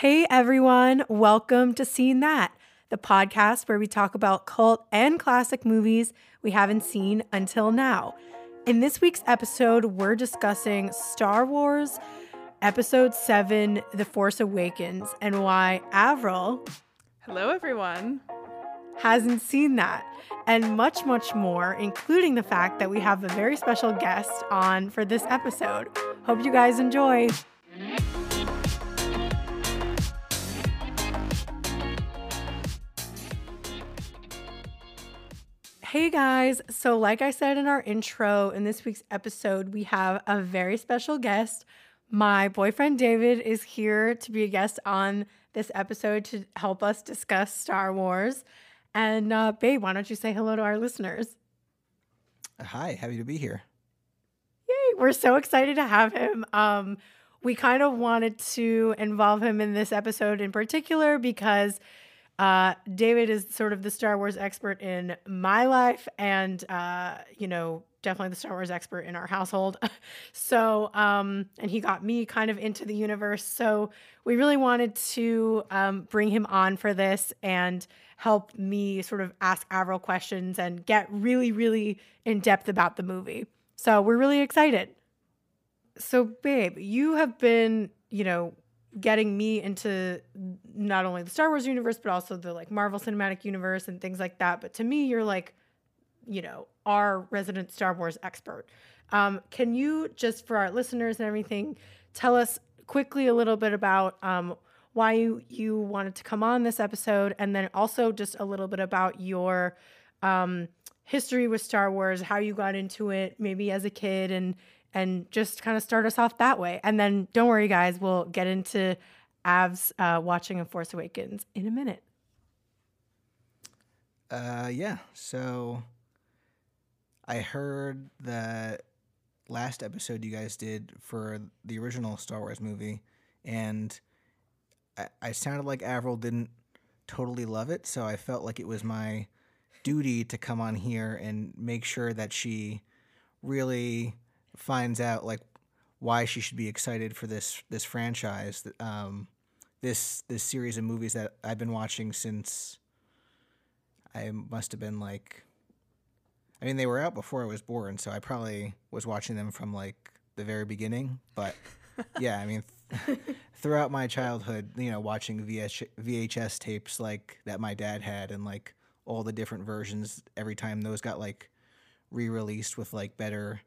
Hey everyone, welcome to Seen That, the podcast where we talk about cult and classic movies we haven't seen until now. In this week's episode, we're discussing Star Wars Episode 7 The Force Awakens and why Averyl Hello, everyone. hasn't seen that, and much, much more, including the fact that we have a very special guest on for this episode. Hope you guys enjoy. Hey guys, so like I said in our intro, in this week's episode, we have a very special guest. My boyfriend David is here to be a guest on this episode to help us discuss Star Wars. And uh, babe, why don't you say hello to our listeners? Hi, happy to be here. Yay, we're so excited to have him. Um, we kind of wanted to involve him in this episode in particular because uh, David is sort of the Star Wars expert in my life, and uh, you know, definitely the Star Wars expert in our household. so, um, and he got me kind of into the universe. So, we really wanted to um, bring him on for this and help me sort of ask Averyl questions and get really, really in depth about the movie. So, we're really excited. So, babe, you have been, you know, getting me into not only the Star Wars universe, but also the like Marvel Cinematic Universe and things like that. But to me, you're like, you know, our resident Star Wars expert. Um, can you just for our listeners and everything, tell us quickly a little bit about um, why you, you wanted to come on this episode, and then also just a little bit about your um, history with Star Wars, how you got into it, maybe as a kid, and and just kind of start us off that way. And then don't worry, guys, we'll get into Av's uh, watching of Force Awakens in a minute. Uh, yeah, so I heard the last episode you guys did for the original Star Wars movie, and I, I sounded like Averyl didn't totally love it, so I felt like it was my duty to come on here and make sure that she really finds out like why she should be excited for this this franchise um this this series of movies that I've been watching since I must have been like I mean they were out before I was born so I probably was watching them from like the very beginning but yeah I mean th- throughout my childhood you know watching VH- VHS tapes like that my dad had and like all the different versions every time those got like re-released with like better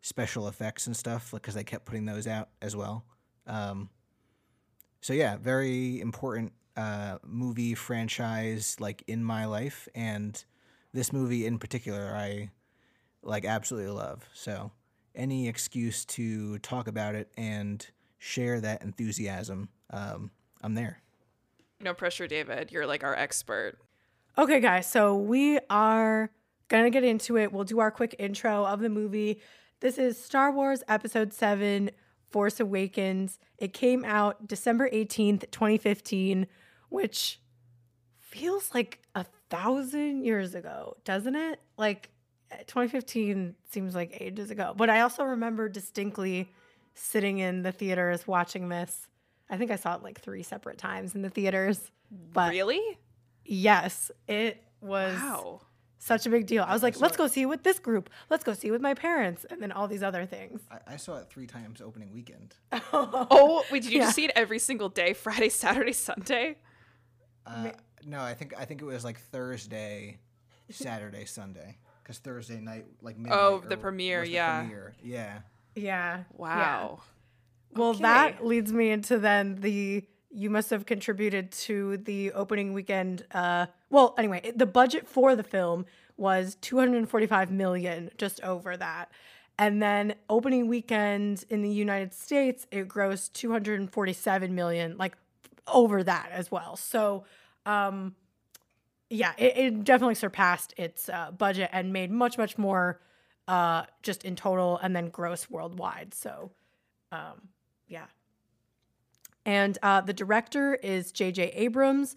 special effects and stuff because they kept putting those out as well. Um, so yeah, very important uh, movie franchise like in my life, and this movie in particular, I like absolutely love. So any excuse to talk about it and share that enthusiasm, um, I'm there. No pressure, David. You're like our expert. Okay, guys, so we are gonna get into it. We'll do our quick intro of the movie. This is Star Wars Episode 7 Force Awakens. It came out December 18th, 2015, which feels like a thousand years ago, doesn't it? Like 2015 seems like ages ago. But I also remember distinctly sitting in the theaters watching this. I think I saw it like three separate times in the theaters. But really? yes, it was Wow. Such a big deal. I was like, saw let's go see it with this group. Let's go see it with my parents, and then all these other things. I, I saw it three times opening weekend. Oh, wait, did you Yeah. just see it every single day? Friday, Saturday, Sunday? Uh, no, I think I think it was like Thursday, Saturday, Sunday. Because Thursday night, like midnight, Oh, the premiere, the yeah. premiere. yeah. Yeah. Wow. Yeah. Well, Okay. that leads me into then the you must have contributed to the opening weekend. Uh, well, anyway, the budget for the film was 245 million, just over that. And then opening weekend in the United States, it grossed 247 million, like over that as well. So, um, yeah, it, it definitely surpassed its uh, budget and made much, much more uh, just in total and then gross worldwide. So, um, yeah. And uh, the director is J.J. Abrams.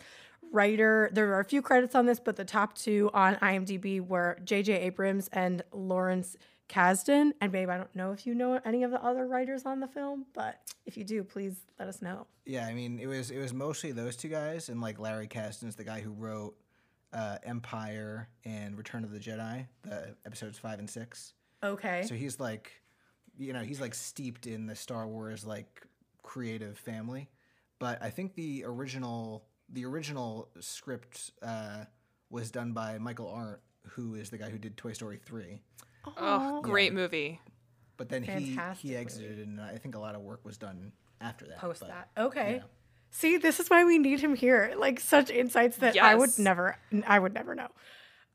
Writer, there are a few credits on this, but the top two on IMDb were J.J. Abrams and Lawrence Kasdan. And babe, I don't know if you know any of the other writers on the film, but if you do, please let us know. Yeah, I mean, it was it was mostly those two guys, and like Larry Kasdan's the guy who wrote uh, Empire and Return of the Jedi, the episodes five and six. Okay. So he's like, you know, he's like steeped in the Star Wars like creative family. But I think the original the original script uh, was done by Michael Arndt, who is the guy who did Toy Story three. Oh, Aw. great movie. But then he Fantastic he movie. exited, and I think a lot of work was done after that. Post but- that. Okay. yeah. See, this is why we need him here. Like such insights that I would never I would never know.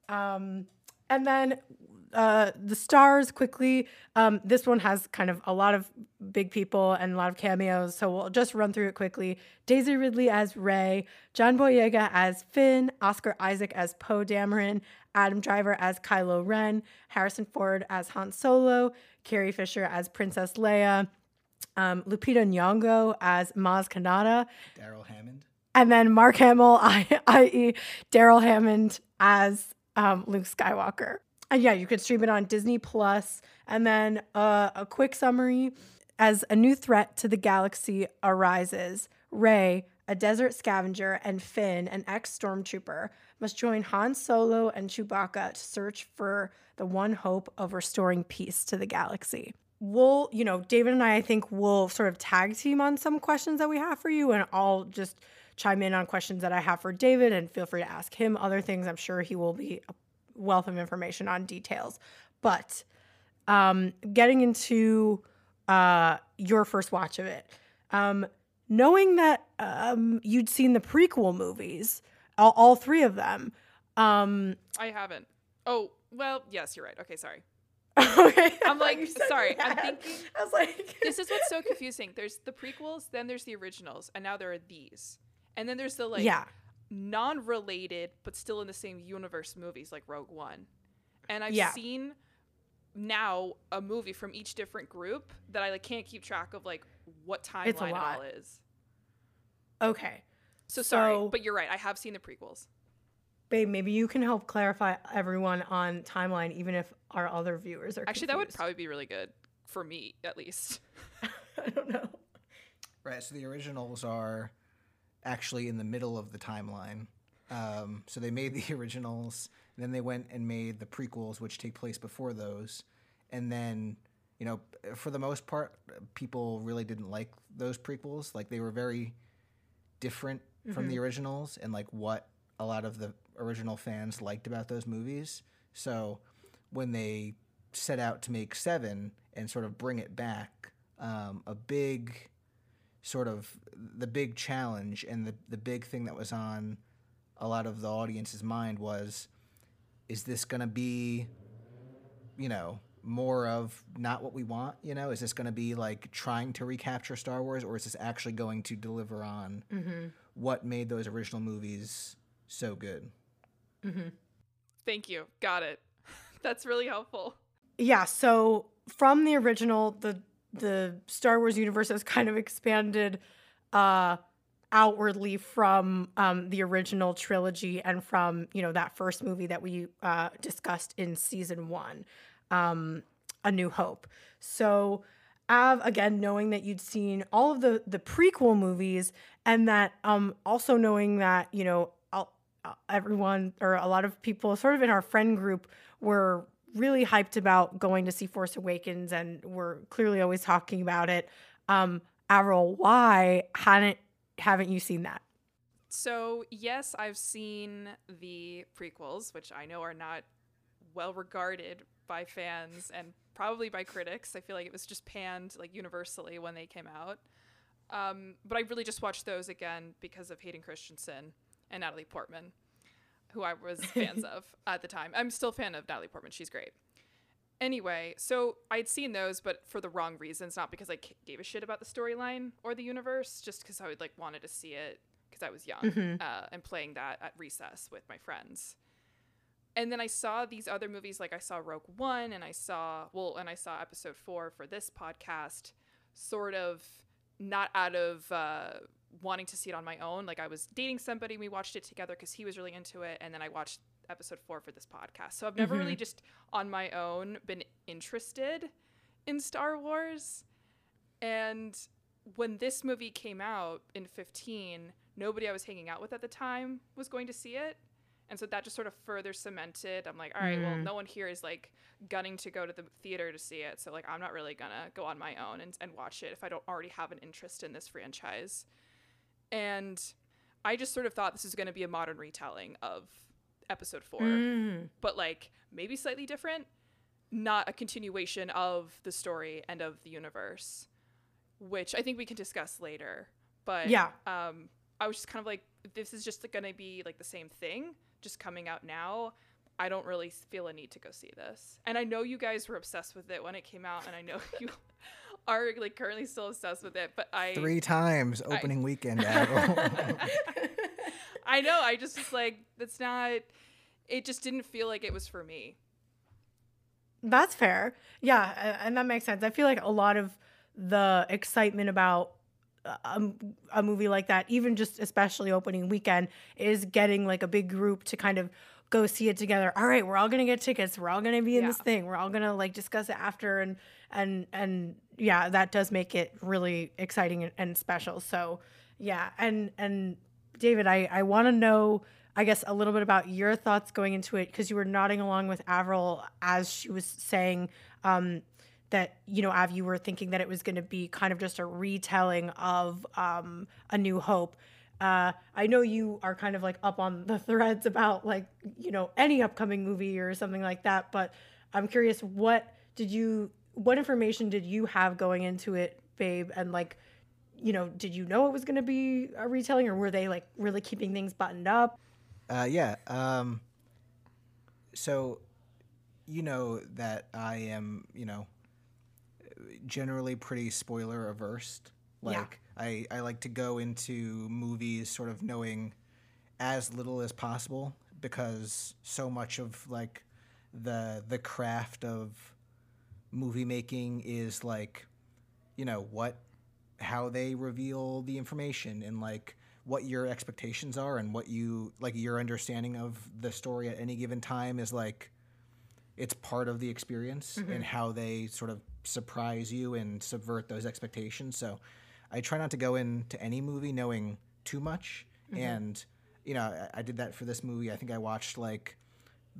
Um and then uh the stars quickly um this one has kind of a lot of big people and a lot of cameos so we'll just run through it quickly daisy ridley as rey john boyega as finn oscar isaac as poe dameron adam driver as kylo ren harrison ford as han solo carrie fisher as princess leia um, Lupita Nyong'o as Maz Kanata, Daryl Hammond. and then Mark Hamill, i- i.e., Daryl Hammond as um, Luke Skywalker. And yeah, you could stream it on Disney Plus. And then uh, a quick summary: as a new threat to the galaxy arises, Rey, a desert scavenger, and Finn, an ex-stormtrooper, must join Han Solo and Chewbacca to search for the one hope of restoring peace to the galaxy we'll, you know, David and I, I think we'll sort of tag team on some questions that we have for you, and I'll just chime in on questions that I have for David, and feel free to ask him other things. I'm sure he will be wealth of information on details. But um, getting into uh, your first watch of it, um, knowing that um, you'd seen the prequel movies, all, all three of them. Um, I haven't. Oh, well, yes, you're right. Okay, sorry. okay, I'm like, sorry, I'm thinking- I was like, This is what's so confusing. There's the prequels, then there's the originals, and now there are these. And then there's the like yeah. Non-related but still in the same universe movies like Rogue One. And I've Yeah. seen now a movie from each different group that I like can't keep track of like what timeline it all is. Okay. So sorry, So- but you're right. I have seen the prequels. Babe, maybe you can help clarify everyone on timeline, even if our other viewers are Actually, that would probably be really good for me at least. I don't know. Right. So the originals are actually in the middle of the timeline. Um, so they made the originals, then they went and made the prequels, which take place before those. And then, you know, for the most part, people really didn't like those prequels. Like they were very different from the originals and like what a lot of the original fans liked about those movies. So when they set out to make seven and sort of bring it back, um, a big sort of the big challenge and the, the big thing that was on a lot of the audience's mind was is this going to be you know more of not what we want you know is this going to be like trying to recapture star wars or is this actually going to deliver on mm-hmm. what made those original movies so good mm-hmm. Thank you. Got it. That's really helpful. Yeah, so from the original, the the Star Wars universe has kind of expanded uh outwardly from um the original trilogy and from, you know, that first movie that we uh discussed in season 1, um A New Hope. So Av, again, knowing that you'd seen all of the the prequel movies, and that um also knowing that you know uh, everyone or a lot of people, sort of in our friend group, were really hyped about going to see Force Awakens, and we're clearly always talking about it. Um, Averyl, why hadn't haven't you seen that? So, yes, I've seen the prequels, which I know are not well regarded by fans and probably by critics. I feel like it was just panned like universally when they came out. Um, but I really just watched those again because of Hayden Christensen and Natalie Portman, who I was fans of at the time. I'm still a fan of Natalie Portman. She's great. Anyway, so I'd seen those, but for the wrong reasons, not because I gave a shit about the storyline or the universe, just because I would like wanted to see it because I was young uh, and playing that at recess with my friends. And then I saw these other movies, like I saw Rogue One, and I saw well, and I saw Episode Four for this podcast, sort of not out of uh, wanting to see it on my own. Like I was dating somebody, we watched it together because he was really into it, and then I watched Episode Four for this podcast. So I've never really just on my own been interested in Star Wars. And when this movie came out in 15, nobody I was hanging out with at the time was going to see it. And so that just sort of further cemented. I'm like, all right, well, Mm. no one here is like gunning to go to the theater to see it. So like I'm not really gonna go on my own and, and watch it if I don't already have an interest in this franchise. And I just sort of thought this is gonna be a modern retelling of episode four Mm. but like maybe slightly different, not a continuation of the story and of the universe, which I think we can discuss later. But Yeah. um, I was just kind of like, this is just going to be like the same thing, just coming out now. I don't really feel a need to go see this. And I know you guys were obsessed with it when it came out, and I know you are like currently still obsessed with it. But I Three times opening weekend. I know. I just was like, that's not. It just didn't feel like it was for me. That's fair. Yeah, and that makes sense. I feel like a lot of the excitement about a, um, a movie like that, even just especially opening weekend, is getting like a big group to kind of go see it together. All right, we're all gonna get tickets. We're all gonna be in Yeah. this thing. We're all gonna like discuss it after, and and and yeah, that does make it really exciting and, special. So yeah, and and David, I I want to know. I guess a little bit about your thoughts going into it because you were nodding along with Averyl as she was saying um, that you know Av, you were thinking that it was going to be kind of just a retelling of um, A New Hope. Uh, I know you are kind of like up on the threads about like you know any upcoming movie or something like that, but I'm curious what did you what information did you have going into it, babe, and like you know did you know it was going to be a retelling or were they like really keeping things buttoned up? Uh, yeah. Um, so, you know that I am, you know, generally pretty spoiler averse. Yeah. Like, I, I like to go into movies sort of knowing as little as possible because so much of like the the craft of movie making is like you know what how they reveal the information and like what your expectations are and what you like your understanding of the story at any given time is like it's part of the experience mm-hmm. and how they sort of surprise you and subvert those expectations. So i try not to go into any movie knowing too much. Mm-hmm. And you know I, I did that for this movie. I think i watched like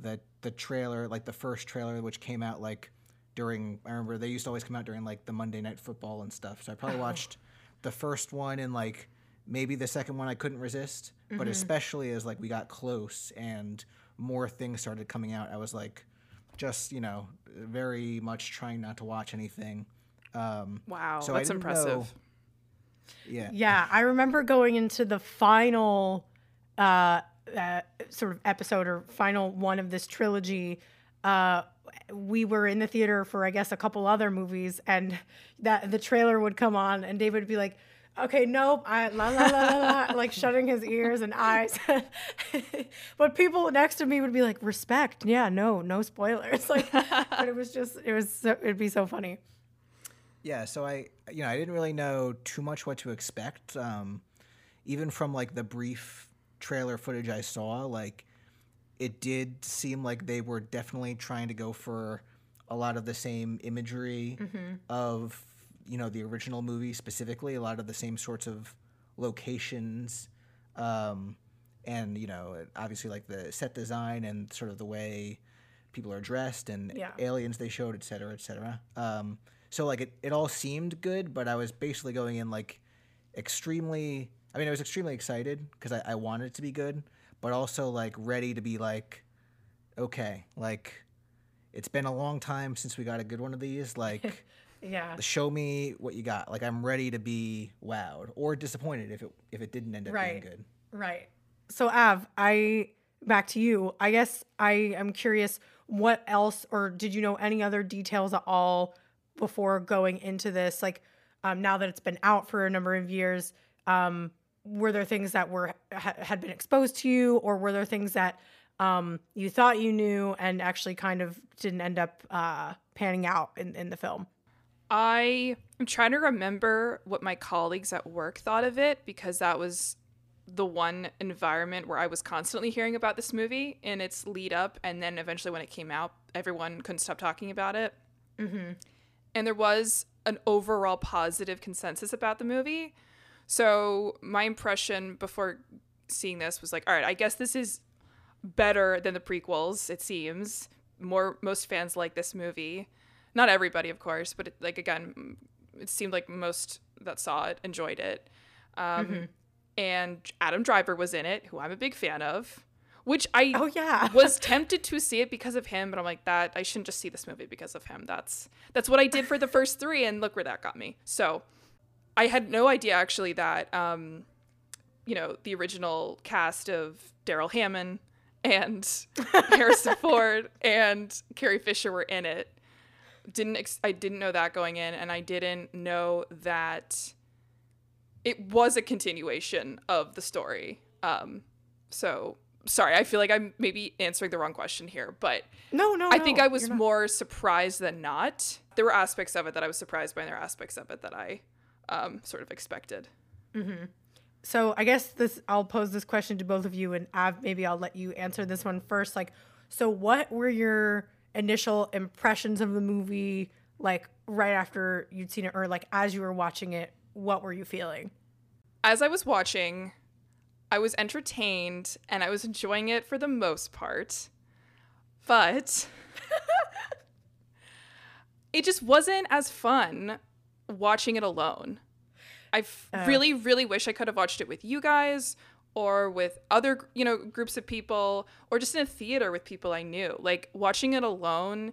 the the trailer like the first trailer which came out like during i remember they used to always come out during like the monday night football and stuff. So i probably watched the first one and like maybe the second one i couldn't resist. But especially as like we got close and more things started coming out i was like just you know very much trying not to watch anything. Um Wow, So that's impressive. know- yeah. Yeah, I remember going into the final uh, uh, sort of episode or final one of this trilogy. Uh, we were in the theater for I guess a couple other movies, and that the trailer would come on, and David would be like. Okay, nope. I la la la la, la like shutting his ears and eyes. but people next to me would be like, "Respect, yeah, no, no spoilers." Like, but it was just, it was, so, it'd be so funny. Yeah, so I you know I didn't really know too much what to expect. Um, even from like the brief trailer footage I saw, like it did seem like they were definitely trying to go for a lot of the same imagery of you know the original movie specifically, a lot of the same sorts of locations, um, and you know obviously like the set design and sort of the way people are dressed and Yeah. aliens they showed, et cetera, et cetera. Um, so like it, it all seemed good, but I was basically going in like extremely. I mean, I was extremely excited because I, I wanted it to be good, but also like ready to be like, okay, like it's been a long time since we got a good one of these. Like, Yeah. show me what you got. Like, I'm ready to be wowed or disappointed if it if it didn't end up Right. being good. Right. So Av, I back to you. I guess I am curious what else or did you know any other details at all before going into this like um, now that it's been out for a number of years um, were there things that were ha- had been exposed to you or were there things that um, you thought you knew and actually kind of didn't end up uh, panning out in, in the film I am trying to remember what my colleagues at work thought of it because that was the one environment where I was constantly hearing about this movie in its lead up and then eventually when it came out everyone couldn't stop talking about it. and there was an overall positive consensus about the movie. So my impression before seeing this was like, all right, I guess this is better than the prequels. It seems more most fans like this movie. Not everybody, of course, but it, like again, it seemed like most that saw it enjoyed it. Um, And Adam Driver was in it, who I'm a big fan of. Which I Oh, yeah. was tempted to see it because of him, but I'm like that I shouldn't just see this movie because of him. That's that's what I did for the first three, and look where that got me. So I had no idea actually that um, you know the original cast of Daryl Hammond and Harrison Ford and Carrie Fisher were in it. Didn't ex- I didn't know that going in, and I didn't know that it was a continuation of the story. Um, so sorry, I feel like I'm maybe answering the wrong question here, but No, no. I think I was more surprised than not. There were aspects of it that I was surprised by, and there were aspects of it that I um, sort of expected. So I guess this I'll pose this question to both of you, and Av, maybe I'll let you answer this one first. Like, so what were your initial impressions of the movie? Like right after you'd seen it, or like as you were watching it, what were you feeling? As I was watching, I was entertained and I was enjoying it for the most part, but it just wasn't as fun watching it alone. I Oh. really, really wish I could have watched it with you guys or with other, you know, groups of people or just in a theater with people I knew. Like watching it alone,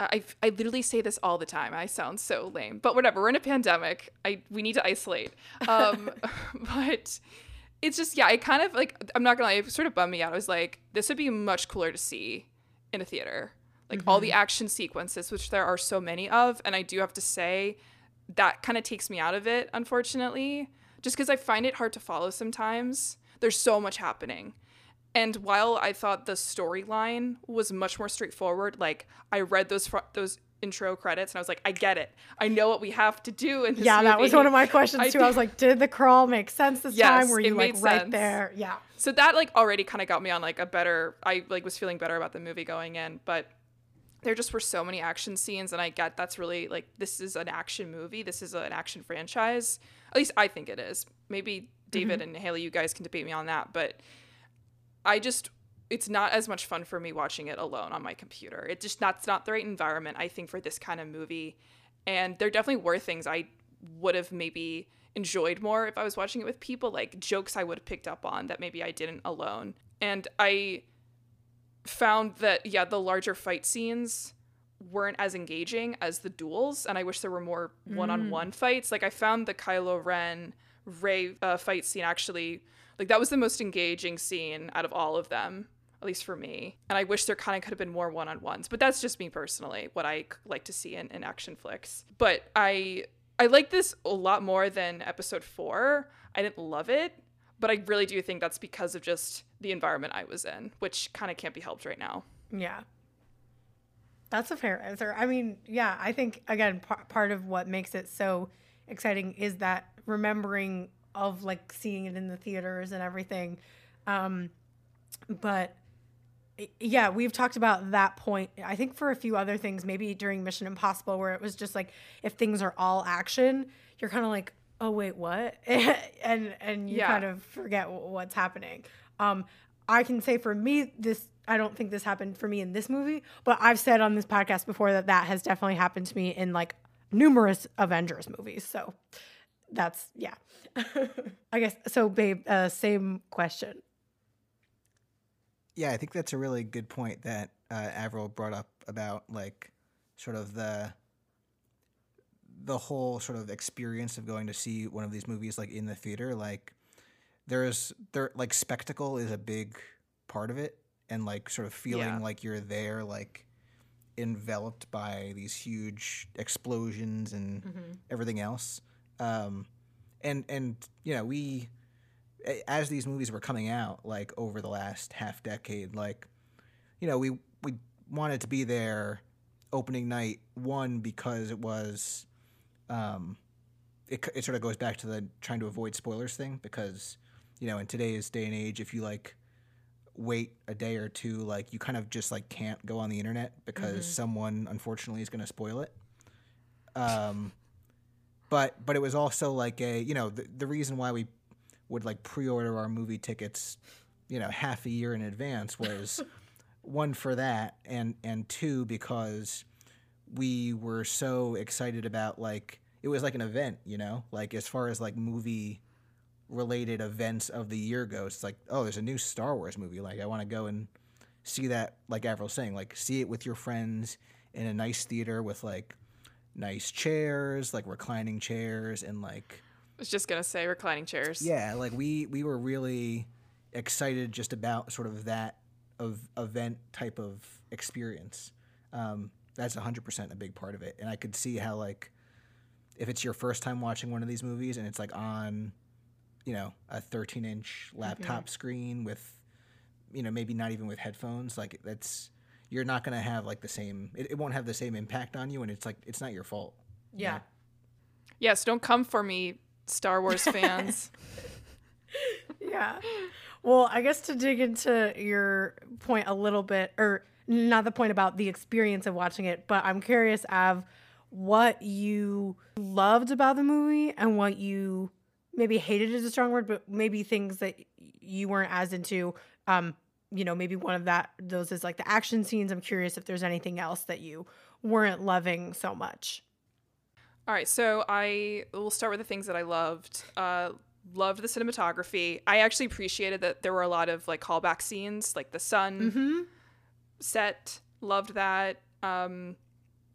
I, I literally say this all the time. I sound so lame, but whatever. We're in a pandemic. I we need to isolate. Um, but it's just yeah. I kind of like. I'm not gonna lie. It sort of bummed me out. I was like, this would be much cooler to see in a theater. Like all the action sequences, which there are so many of, and I do have to say that kind of takes me out of it, unfortunately, just because I find it hard to follow sometimes. There's so much happening. And while I thought the storyline was much more straightforward, like I read those fr- those intro credits and I was like, I get it. I know what we have to do in this movie. yeah, that was one of my questions I too. I was like, did the crawl make sense this Yes, time? Were it you like made right sense. there? Yeah. So that like already kind of got me on like a better I like was feeling better about the movie going in, but there just were so many action scenes and I get that's really like this is an action movie. This is an action franchise. At least I think it is. Maybe David mm-hmm. and Hayley you guys can debate me on that, but I just it's not as much fun for me watching it alone on my computer. It just that's not the right environment I think for this kind of movie. And there definitely were things I would have maybe enjoyed more if I was watching it with people, like jokes I would have picked up on that maybe I didn't alone. And I found that yeah, the larger fight scenes weren't as engaging as the duels, and I wish there were more one-on-one fights. Like I found the Kylo Ren Rey uh, fight scene actually like that was the most engaging scene out of all of them at least for me. And i wish there kind of could have been more one-on-ones but that's just me personally what I like to see in, in action flicks. But i i like this a lot more than episode four. I didn't love it but i really do think that's because of just the environment i was in which kind of can't be helped right now Yeah. That's a fair answer. I mean, yeah, I think again par- part of what makes it so exciting is that remembering of like seeing it in the theaters and everything. Um but yeah, we've talked about that point. I think for a few other things, maybe during Mission Impossible where it was just like if things are all action, you're kind of like, "Oh wait, what?" and and you Yeah. kind of forget wh- what's happening. Um I can say for me, this I don't think this happened for me in this movie, but I've said on this podcast before that that has definitely happened to me in like numerous Avengers movies. So that's yeah. I guess so, babe. Uh, same question. Yeah, I think that's a really good point that uh, Averyl brought up about like sort of the the whole sort of experience of going to see one of these movies like in the theater. Like there's there like spectacle is a big part of it, and like sort of feeling Yeah. like you're there, like enveloped by these huge explosions and everything else. Um, and and you know we as these movies were coming out like over the last half decade like you know we we wanted to be there opening night one because it was um it, it sort of goes back to the trying to avoid spoilers thing because you know in today's day and age if you like wait a day or two, like you kind of just like can't go on the internet because someone unfortunately is going to spoil it. Um, but but it was also like a you know the, the reason why we would like pre-order our movie tickets, you know, half a year in advance was one for that and and two because we were so excited about like it was like an event, you know, like as far as like movie related events of the year goes. It's like, oh, there's a new Star Wars movie. Like I want to go and see that. Like Averyl was saying, like see it with your friends in a nice theater with like nice chairs, like reclining chairs, and like I was just gonna say reclining chairs. yeah, like we we were really excited just about sort of that of event type of experience. Um, that's hundred percent a big part of it, and I could see how like if it's your first time watching one of these movies and it's like on, you know, a thirteen inch laptop screen with, you know, maybe not even with headphones, like that's you're not gonna have like the same. It, it won't have the same impact on you, and it's like it's not your fault. Yeah. Yes, don't come for me, Star Wars fans. Yeah. Well, I guess to dig into your point a little bit, or not the point about the experience of watching it, but I'm curious, Av, what you loved about the movie and what you maybe hated is a strong word, but maybe things that you weren't as into. Um, you know, maybe one of that those is like the action scenes. I'm curious if there's anything else that you weren't loving so much. All right, so I will start with the things that I loved. Uh, loved the cinematography. I actually appreciated that there were a lot of like callback scenes, like the sun set. Loved that. Um,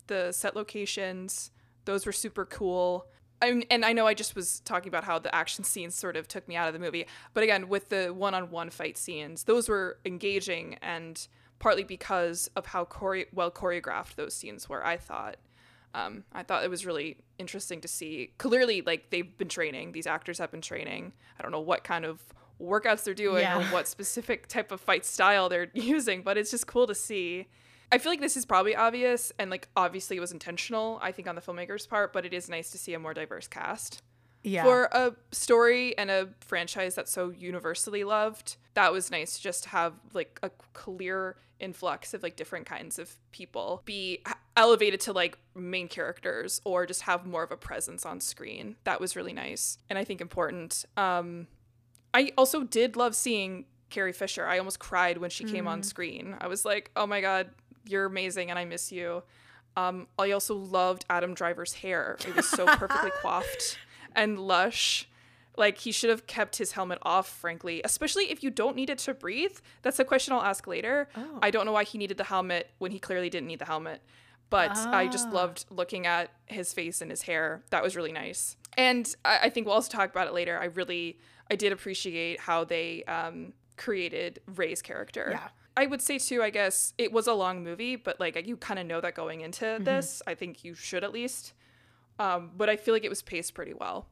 the set locations, those were super cool. I'm, and I know I just was talking about how the action scenes sort of took me out of the movie, but again, with the one-on-one fight scenes, those were engaging, and partly because of how chore- well choreographed those scenes were. I thought. Um, I thought it was really interesting to see. Clearly, like they've been training; these actors have been training. I don't know what kind of workouts they're doing or what specific type of fight style they're using, but it's just cool to see. I feel like this is probably obvious, and like obviously it was intentional. I think on the filmmaker's part, but it is nice to see a more diverse cast. Yeah. for a story and a franchise that's so universally loved that was nice to just have like a clear influx of like different kinds of people be elevated to like main characters or just have more of a presence on screen. That was really nice and i think important. Um i also did love seeing carrie fisher. I almost cried when she came on screen. I was like oh my god you're amazing and i miss you um, I also loved Adam Driver's hair. It was so perfectly coiffed and lush. Like he should have kept his helmet off, frankly, especially if you don't need it to breathe. That's a question I'll ask later. Oh. I don't know why he needed the helmet when he clearly didn't need the helmet. But I just Ah. loved looking at his face and his hair. That was really nice. And I, I think we'll also talk about it later. I really, I did appreciate how they um, created Rey's character. Yeah. I would say too, I guess it was a long movie, but like you kind of know that going into this. I think you should at least. Um, but I feel like it was paced pretty well.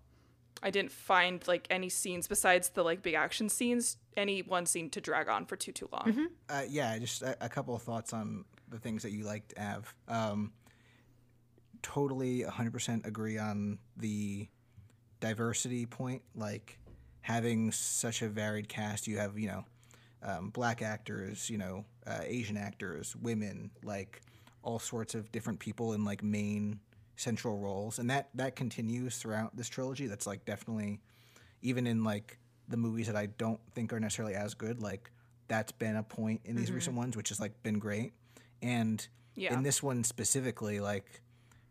I didn't find like any scenes besides the like big action scenes, any one scene to drag on for too too long. Uh, yeah, just a, a couple of thoughts on the things that you liked, Av. Um, totally 100% agree on the diversity point. Like having such a varied cast, you have, you know, um, black actors, you know, uh, Asian actors, women, like all sorts of different people in like main central roles. And that, that continues throughout this trilogy. That's like definitely, even in like the movies that I don't think are necessarily as good, like that's been a point in these recent ones, which has like been great. And Yeah. in this one specifically, like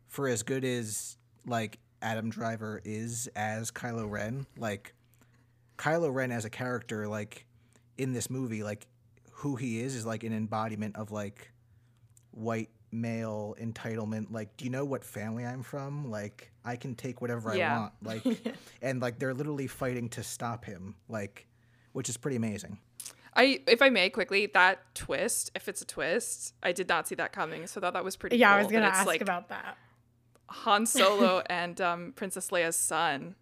for as good as like Adam Driver is as Kylo Ren, like Kylo Ren as a character, like in this movie, like who he is is like an embodiment of like white male entitlement. Like, do you know what family I'm from? Like, I can take whatever Yeah. I want. Like, and like they're literally fighting to stop him. Like, which is pretty amazing. I, if I may quickly, that twist, if it's a twist, I did not see that coming, so I thought that was pretty. yeah, I was gonna ask like, about that. Han Solo and um, Princess Leia's son.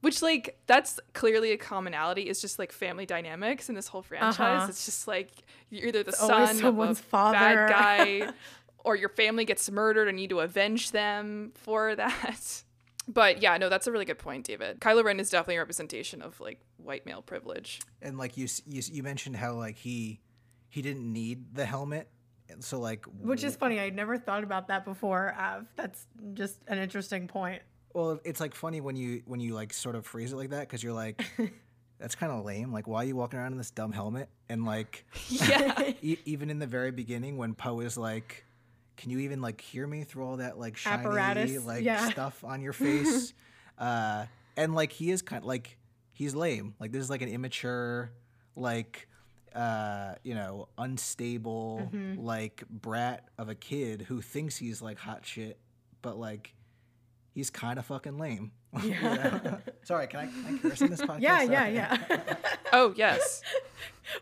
Which like that's clearly a commonality is just like family dynamics in this whole franchise. Uh-huh. It's just like you're either the It's son of a someone's father. bad guy or your family gets murdered and you need to avenge them for that. But yeah, no, that's a really good point, David. Kylo Ren is definitely a representation of like white male privilege. And like you, you, you mentioned how like he, he didn't need the helmet, and so like, Which is funny. I never thought about that before. Av. That's just an interesting point. Well, it's like funny when you when you like sort of phrase it like that because you're like, that's kind of lame. Like, why are you walking around in this dumb helmet? And like, Yeah. e- even in the very beginning when Poe is like, "Can you even like hear me through all that like shiny Apparatus, like yeah. stuff on your face?" uh, and like he is kind of like he's lame. Like this is like an immature, like uh, you know, unstable Mm-hmm. like brat of a kid who thinks he's like hot shit, but like he's kind of fucking lame. You know? Sorry, can I, can I curse in this podcast? Yeah, yeah, Sorry. yeah. oh yes.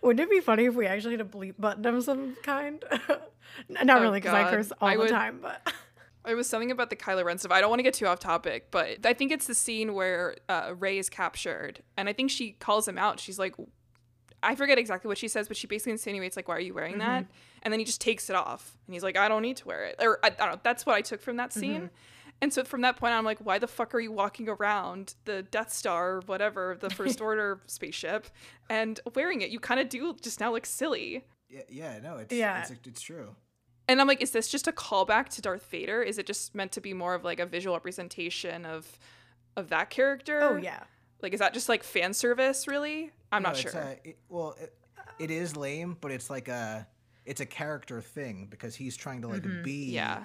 Wouldn't it be funny if we actually had a bleep button of some kind? Not Oh, really, because I curse all I the would- time. But It was something about the Kylo Ren stuff. I don't want to get too off topic, but I think it's the scene where uh, Rey is captured, and I think she calls him out. She's like, I forget exactly what she says, but she basically insinuates like, "Why are you wearing that?" And then he just takes it off, and he's like, "I don't need to wear it," or I, I don't know. That's what I took from that scene. And so from that point on, I'm like, why the fuck are you walking around the Death Star or whatever, the First Order spaceship, and wearing it? You kind of do just now look silly. Yeah, yeah, no, it's Yeah. it's, it's true. And I'm like, is this just a callback to Darth Vader? Is it just meant to be more of like a visual representation of of that character? oh yeah, Like, is that just like fan service? Really? I'm No, not sure. uh, it, well, it, it is lame, but it's like a it's a character thing because he's trying to like be Mm-hmm. yeah.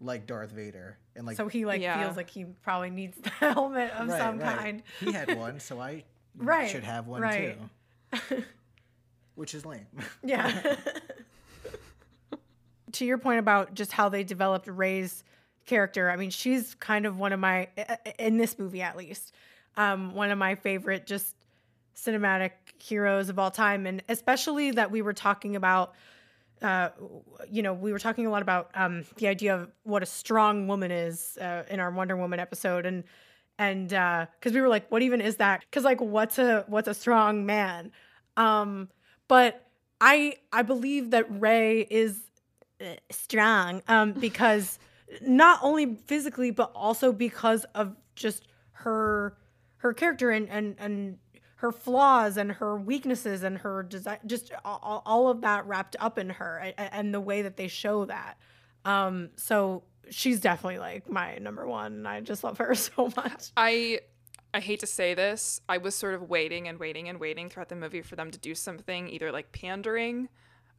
Like Darth Vader and like so he like Yeah. feels like he probably needs the helmet of right, some right. kind. He had one, so I Right, should have one right. too. Which is lame. Yeah. to your point about just how they developed Rey's character, I mean, she's kind of one of my in this movie at least, um, one of my favorite just cinematic heroes of all time, and especially that we were talking about. Uh, you know, we were talking a lot about um, the idea of what a strong woman is uh, in our Wonder Woman episode, and and because we were like, what even is that? Because like, what's a what's a strong man? Um, but I I believe that Rey is uh, strong um, because not only physically but also because of just her her character and and and her flaws and her weaknesses and her just all, all of that wrapped up in her and, and the way that they show that um so she's definitely like my number one i just love her so much I I hate to say this. I was sort of waiting and waiting and waiting throughout the movie for them to do something either like pandering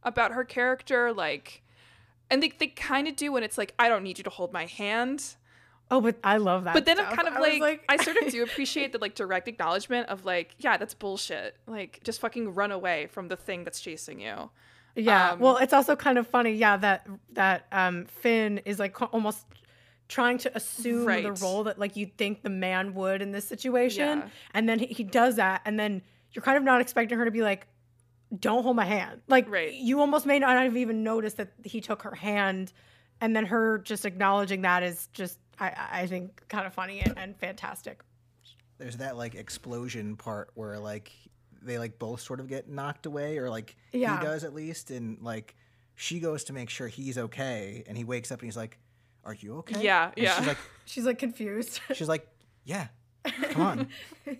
about her character, like, and they they kind of do when it's like, I don't need you to hold my hand. Oh but i love that but then stuff. I'm kind of I was like, I sort of do appreciate the like direct acknowledgement of like, yeah, that's bullshit. Like, just fucking run away from the thing that's chasing you. Yeah. Um, well, it's also kind of funny, yeah, that that um Finn is like almost trying to assume the role that like you'd think the man would in this situation. Yeah. And then he, he does that and then you're kind of not expecting her to be like don't hold my hand. Like Right. you almost may not have even noticed that he took her hand and then her just acknowledging that is just I I think kind of funny and, and fantastic. There's that like explosion part where like they like both sort of get knocked away, or like Yeah. he does at least, and like she goes to make sure he's okay, and he wakes up and he's like, "Are you okay?" Yeah, And yeah. She's like, She's like confused. she's like, "Yeah, come on."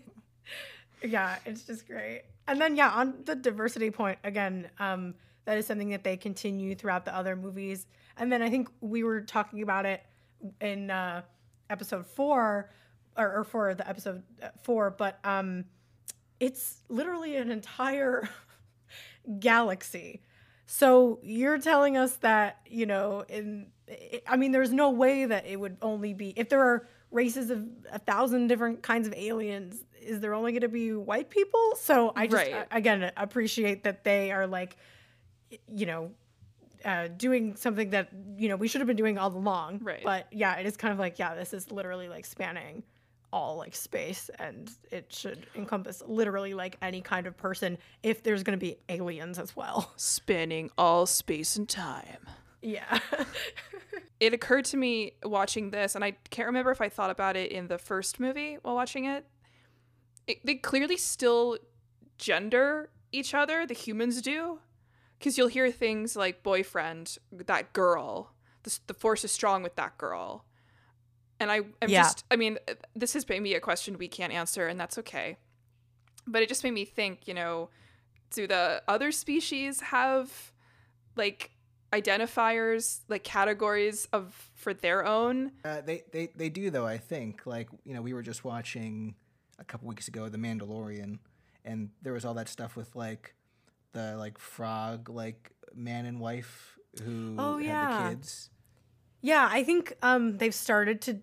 yeah it's just great and then yeah on the diversity point again um that is something that they continue throughout the other movies and then i think we were talking about it in uh episode four or, or for the episode uh, four but um it's literally an entire galaxy so you're telling us that you know in i mean there's no way that it would only be if there are races of a thousand different kinds of aliens is there only going to be white people so i just Right. again appreciate that they are like you know uh, doing something that you know we should have been doing all along Right. but yeah it is kind of like yeah this is literally like spanning all like space and it should encompass literally like any kind of person if there's going to be aliens as well Spanning all space and time. yeah it occurred to me watching this, and I can't remember if I thought about it in the first movie while watching it. it they clearly still gender each other, the humans do. Because you'll hear things like boyfriend, that girl, the, the force is strong with that girl. And I am Yeah. just, I mean, uh, this is maybe a question we can't answer, and that's okay. But it just made me think, you know, do the other species have like identifiers, like categories of for their own? Uh, they, they they do though. I think like you know we were just watching a couple weeks ago The Mandalorian, and there was all that stuff with like the like frog like man and wife who Oh, had yeah. the kids. Yeah, I think um they've started to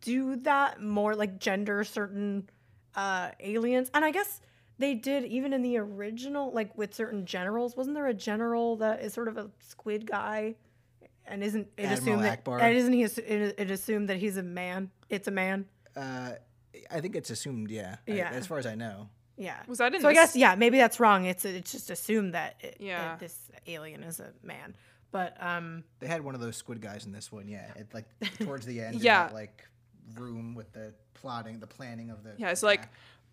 do that more like gender certain uh aliens. And I guess they did even in the original like with certain generals. Wasn't there a general that is sort of a squid guy and isn't it Admiral assumed that and isn't he it, it assumed that he's a man? It's a man. Uh, I think it's assumed. Yeah. I- Yeah. as far as I know. Yeah. Was that in so I guess yeah, maybe that's wrong. It's it's just assumed that it, Yeah. that this alien is a man. But um They had one of those squid guys in this one. Yeah. It, like towards the end. in Yeah. that, like room with the plotting, the planning of the. Yeah, it's like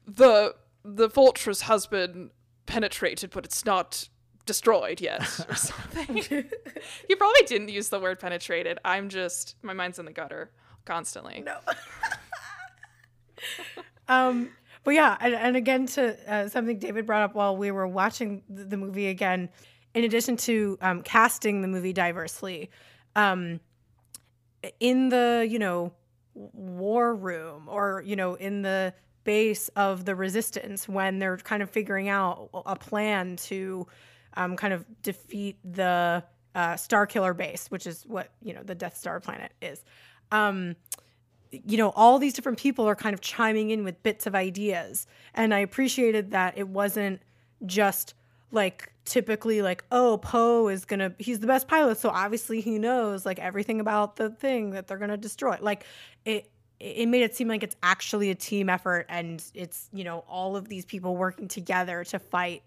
the the Vulture's husband penetrated, but it's not destroyed yet, or something. he probably didn't use the word penetrated. I'm just my mind's in the gutter constantly. No. um, but yeah, and, and again to uh, something David brought up while we were watching the, movie again. In addition to um, casting the movie diversely, um, in the you know war room or you know in the base of the resistance when they're kind of figuring out a plan to um, kind of defeat the uh, Starkiller base, which is what you know the Death Star planet is. Um, you know, all these different people are kind of chiming in with bits of ideas, and I appreciated that it wasn't just like typically like oh poe is gonna he's the best pilot so obviously he knows like everything about the thing that they're gonna destroy. Like it it made it seem like it's actually a team effort and it's you know all of these people working together to fight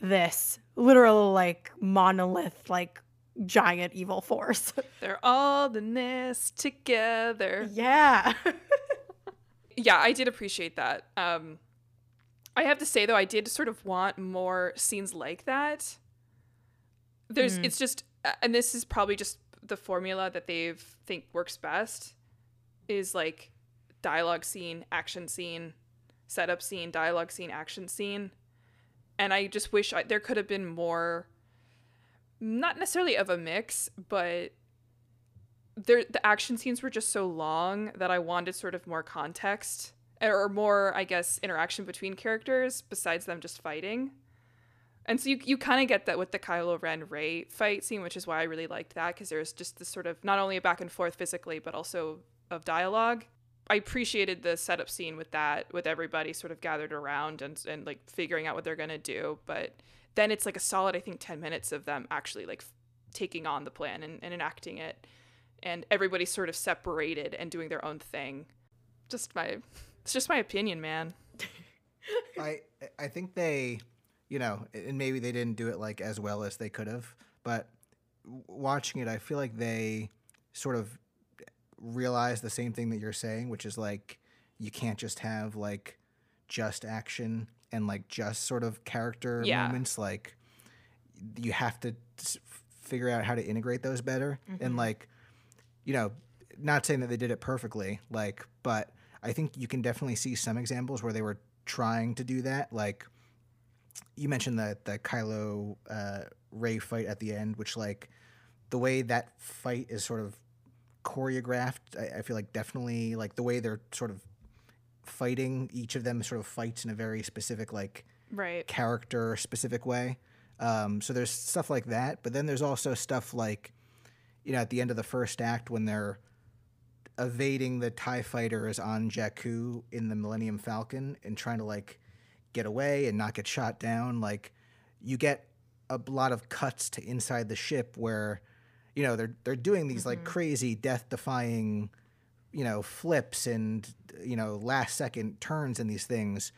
this literal like monolith like giant evil force They're all in this together. yeah yeah, I did appreciate that. Um, I have to say though, I did sort of want more scenes like that. There's, it's just, and this is probably just the formula that they've think works best, is like dialogue scene, action scene, setup scene, dialogue scene, action scene, and I just wish I, there could have been more, not necessarily of a mix, but there the action scenes were just so long that I wanted sort of more context eh, or more, I guess, interaction between characters besides them just fighting. And so you you kind of get that with the Kylo Ren Rey fight scene, which is why I really liked that because there's just this sort of not only a back and forth physically, but also of dialogue. I appreciated the setup scene with that, with everybody sort of gathered around and and like figuring out what they're gonna do. But then it's like a solid, I think, ten minutes of them actually like f- taking on the plan and, and enacting it, and everybody sort of separated and doing their own thing. Just my, it's just my opinion, man. I I think they, you know, and maybe they didn't do it like as well as they could have, but watching it, I feel like they sort of realize the same thing that you're saying, which is like you can't just have like just action and like just sort of character Yeah. moments. Like you have to figure out how to integrate those better, and like you know, not saying that they did it perfectly, like, but I think you can definitely see some examples where they were trying to do that. Like, you mentioned the the Kylo uh, Rey fight at the end, which like the way that fight is sort of choreographed, I, I feel like definitely like the way they're sort of fighting. Each of them sort of fights in a very specific like Right. character specific way. Um, so there's stuff like that, but then there's also stuff like, you know, at the end of the first act when they're evading the Tie fighters on Jakku in the Millennium Falcon and trying to like get away and not get shot down. Like you get a lot of cuts to inside the ship where, you know, they're they're doing these like crazy death defying, you know, flips and you know last second turns in these things,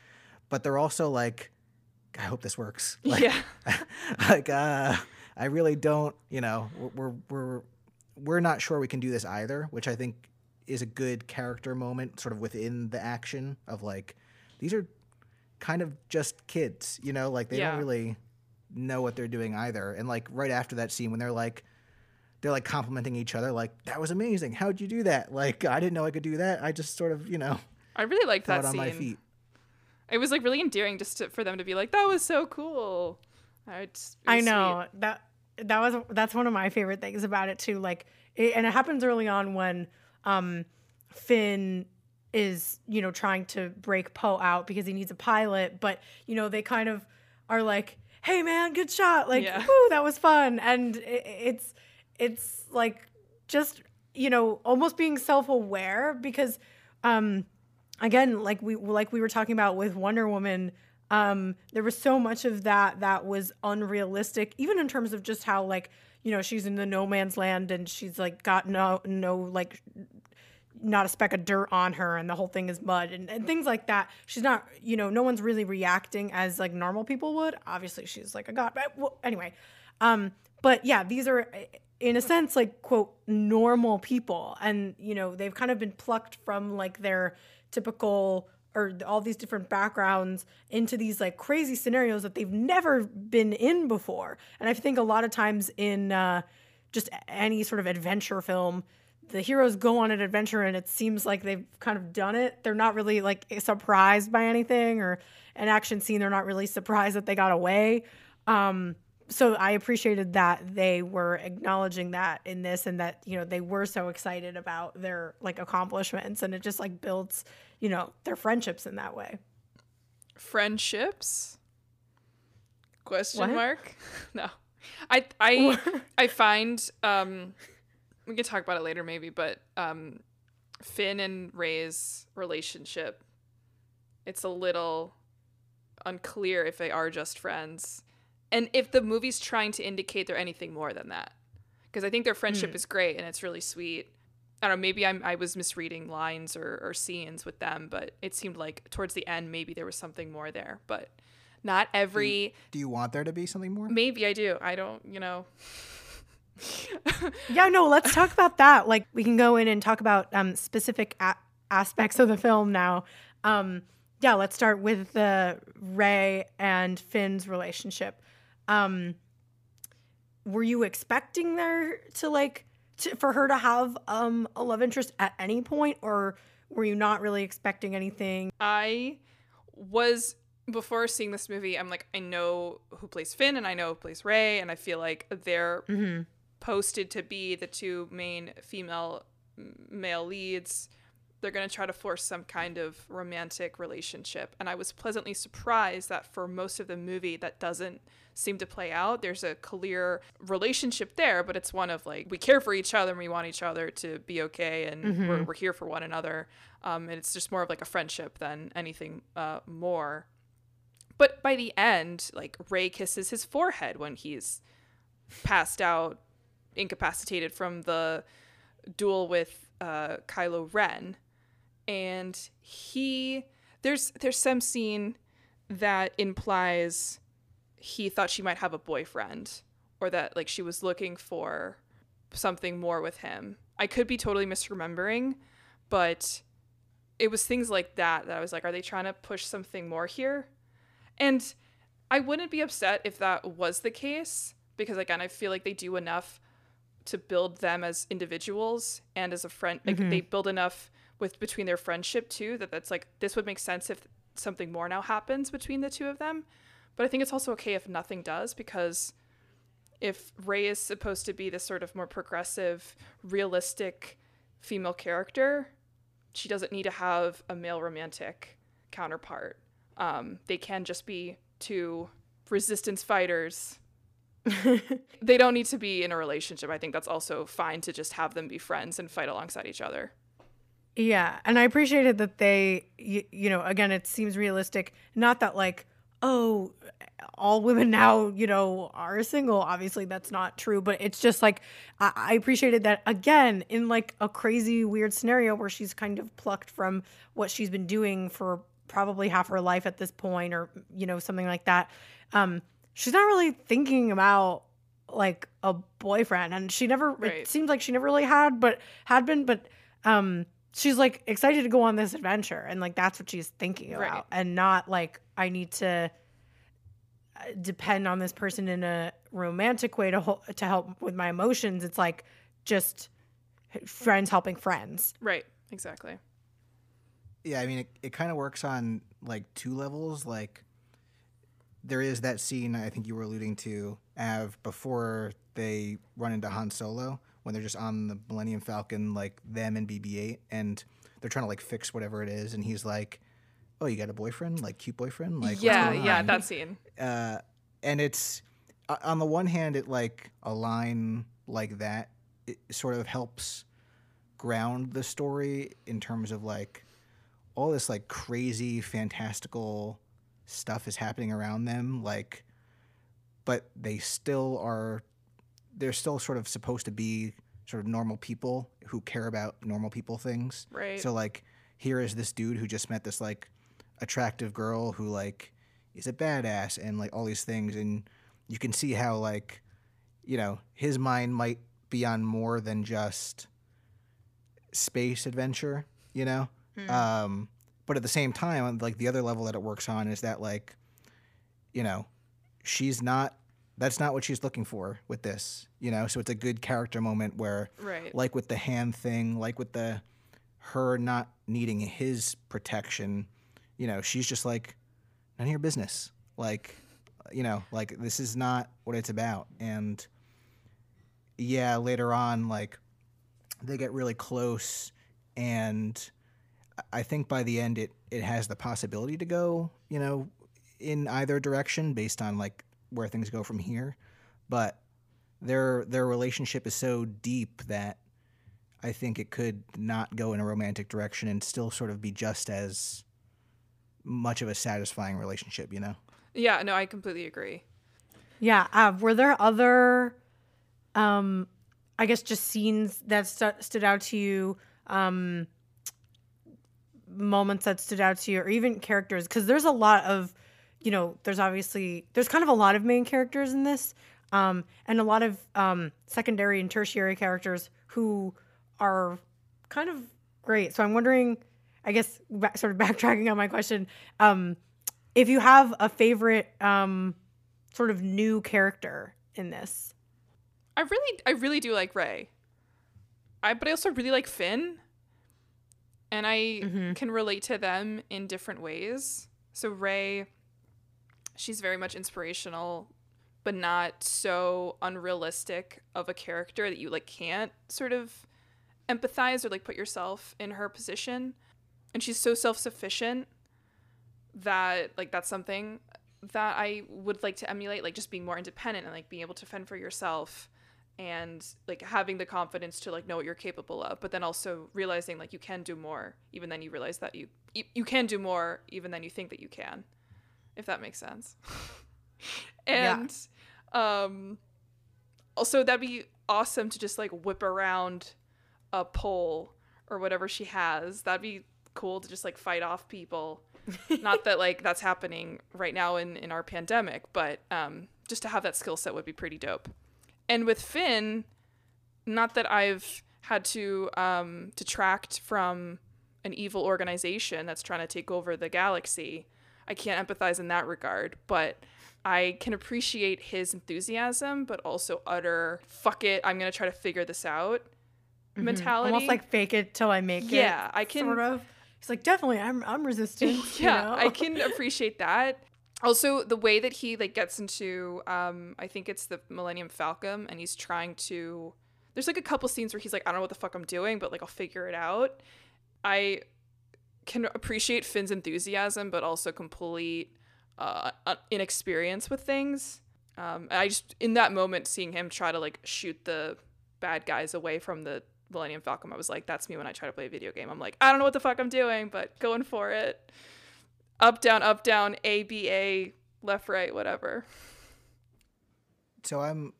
but they're also like I hope this works. Like, yeah. like uh, I really don't. You know, we're we're we're not sure we can do this either, which I think is a good character moment, sort of within the action of like these are kind of just kids. You know, like they Yeah. don't really know what they're doing either. And like right after that scene when they're like they're like complimenting each other, like that was amazing. How'd you do that? Like I didn't know I could do that. I just sort of you know I really liked thought that on scene. my feet. It was like really endearing just to, for them to be like, "That was so cool." I, just, I know sweet. that that was that's one of my favorite things about it too. Like, it, and it happens early on when um, Finn is you know trying to break Poe out because he needs a pilot, but you know they kind of are like, "Hey man, good shot!" Like, Yeah. "Woo, that was fun," and it, it's it's like just you know almost being self aware because um again like we like we were talking about with Wonder Woman um there was so much of that that was unrealistic even in terms of just how like you know she's in the no man's land and she's like got no no like not a speck of dirt on her and the whole thing is mud and, and things like that. She's not you know no one's really reacting as like normal people would. Obviously she's like a god but well, anyway um but yeah these are in a sense like quote normal people. And you know they've kind of been plucked from like their typical or all these different backgrounds into these like crazy scenarios that they've never been in before. And i think a lot of times in uh just any sort of adventure film the heroes go on an adventure and it seems like they've kind of done it. They're not really like surprised by anything or an action scene they're not really surprised that they got away. Um so I appreciated that they were acknowledging that in this and that you know they were so excited about their like accomplishments. And it just like builds you know their friendships in that way. friendships? Question What? mark? No. I i i find um we can talk about it later maybe but um finn and rey's relationship it's a little unclear if they are just friends and if the movie's trying to indicate they're anything more than that because i think their friendship is great and it's really sweet I don't know, maybe I'm, I was misreading lines or, or scenes with them, but it seemed like towards the end, maybe there was something more there. But not every, Do you want there to be something more? maybe I do. I don't, you know. Yeah, no, let's talk about that. Like we can go in and talk about um specific a- aspects of the film now. Um yeah, let's start with the Rey and Finn's relationship. Um were you expecting there to like to, for her to have um a love interest at any point or were you not really expecting anything? I was before seeing this movie, I'm like, I know who plays Finn and I know who plays Rey, and I feel like they're Mm-hmm. posted to be the two main female male leads. They're going to try to force some kind of romantic relationship. And I was pleasantly surprised that for most of the movie, that doesn't seem to play out. There's a clear relationship there, but it's one of like, we care for each other and we want each other to be okay and we're, we're here for one another. Um, and it's just more of like a friendship than anything uh, more. But by the end, like Rey kisses his forehead when he's passed out, incapacitated from the duel with uh, Kylo Ren, and he there's there's some scene that implies he thought she might have a boyfriend or that like she was looking for something more with him. I could be totally misremembering, but it was things like that that I was like, are they trying to push something more here? And I wouldn't be upset if that was the case because again, I feel like they do enough to build them as individuals and as a friend. Like mm-hmm. they build enough with between their friendship too that that's like this would make sense if something more now happens between the two of them. But I think it's also okay if nothing does because if Rey is supposed to be this sort of more progressive, realistic female character, she doesn't need to have a male romantic counterpart. Um, they can just be two resistance fighters. they don't need to be in a relationship. I think that's also fine to just have them be friends and fight alongside each other. Yeah, and I appreciated that they, you, you know, again, it seems realistic. Not that like, oh, all women now, you know, are single. Obviously, that's not true. But it's just like I, I appreciated that again in like a crazy, weird scenario where she's kind of plucked from what she's been doing for probably half her life at this point, or you know, something like that. Um, she's not really thinking about like a boyfriend, and she never. Right. It seems like she never really had, but had been, but um she's like excited to go on this adventure and like that's what she's thinking Right. about and not like i need to uh, depend on this person in a romantic way to hol- to help with my emotions. It's like just friends helping friends. Right. Exactly. Yeah, I mean, it, it kind of works on like two levels. Like, there is that scene I think you were alluding to, Av, before they run into Han Solo when they're just on the Millennium Falcon, like them and BB-8, and they're trying to like fix whatever it is, and he's like, "Oh, you got a boyfriend? Like cute boyfriend? Like yeah. Yeah. on?" That scene. uh, and it's on the one hand, it like a line like that, it sort of helps ground the story in terms of like all this like crazy fantastical stuff is happening around them, like, but they still are, they're still sort of supposed to be sort of normal people who care about normal people things. Right. So like here is this dude who just met this like attractive girl who like is a badass and like all these things and you can see how like you know his mind might be on more than just space adventure, you know? Um but at the same time like the other level that it works on is that like you know, she's not that's not what she's looking for with this, you know? So it's a good character moment where right. like with the hand thing, like with the her not needing his protection, you know, she's just like none of your business. Like, you know, like this is not what it's about. And yeah, later on, like they get really close, and I- I think by the end, it it has the possibility to go, you know, in either direction based on like where things go from here. But their their relationship is so deep that I think it could not go in a romantic direction and still sort of be just as much of a satisfying relationship, you know? Yeah. No, I completely agree. Yeah. Uh, were there other, um, I guess, just scenes that stu- stood out to you? Um, moments that stood out to you, or even characters? Because there's a lot of, you know, there's obviously there's kind of a lot of main characters in this, um, and a lot of um, secondary and tertiary characters who are kind of great. So I'm wondering, I guess, ba- sort of backtracking on my question, um, if you have a favorite um, sort of new character in this. I really, I really do like Rey. I, but I also really like Finn, and I Mhm. can relate to them in different ways. So Rey, she's very much inspirational, but not so unrealistic of a character that you like can't sort of empathize or like put yourself in her position. And she's so self-sufficient that like that's something that I would like to emulate, like just being more independent and like being able to fend for yourself and like having the confidence to like know what you're capable of, but then also realizing like you can do more, even then you realize that you you, you can do more, even then you think that you can, if that makes sense. Yeah. and um also that'd be awesome to just like whip around a pole or whatever she has. That'd be cool to just like fight off people. Not that like that's happening right now in in our pandemic, but um just to have that skill set would be pretty dope. And with Finn, not that I've had to um detract from an evil organization that's trying to take over the galaxy. I can't empathize in that regard, but I can appreciate his enthusiasm, but also utter fuck it, I'm gonna try to figure this out mentality. Almost like fake it till I make it. Yeah, I can- sort of. He's like, definitely, I'm I'm resistant. you yeah, know? I can appreciate that. Also, the way that he like gets into, um, I think it's the Millennium Falcon, and he's trying to. There's like a couple scenes where he's like, I don't know what the fuck I'm doing, but like I'll figure it out. I can appreciate Finn's enthusiasm, but also complete uh, inexperience with things. Um, I just in that moment seeing him try to like shoot the bad guys away from the Millennium Falcon, I was like, that's me when I try to play a video game. I'm like, I don't know what the fuck I'm doing, but going for it. Up, down, up, down, A, B, A, left, right, whatever. So I'm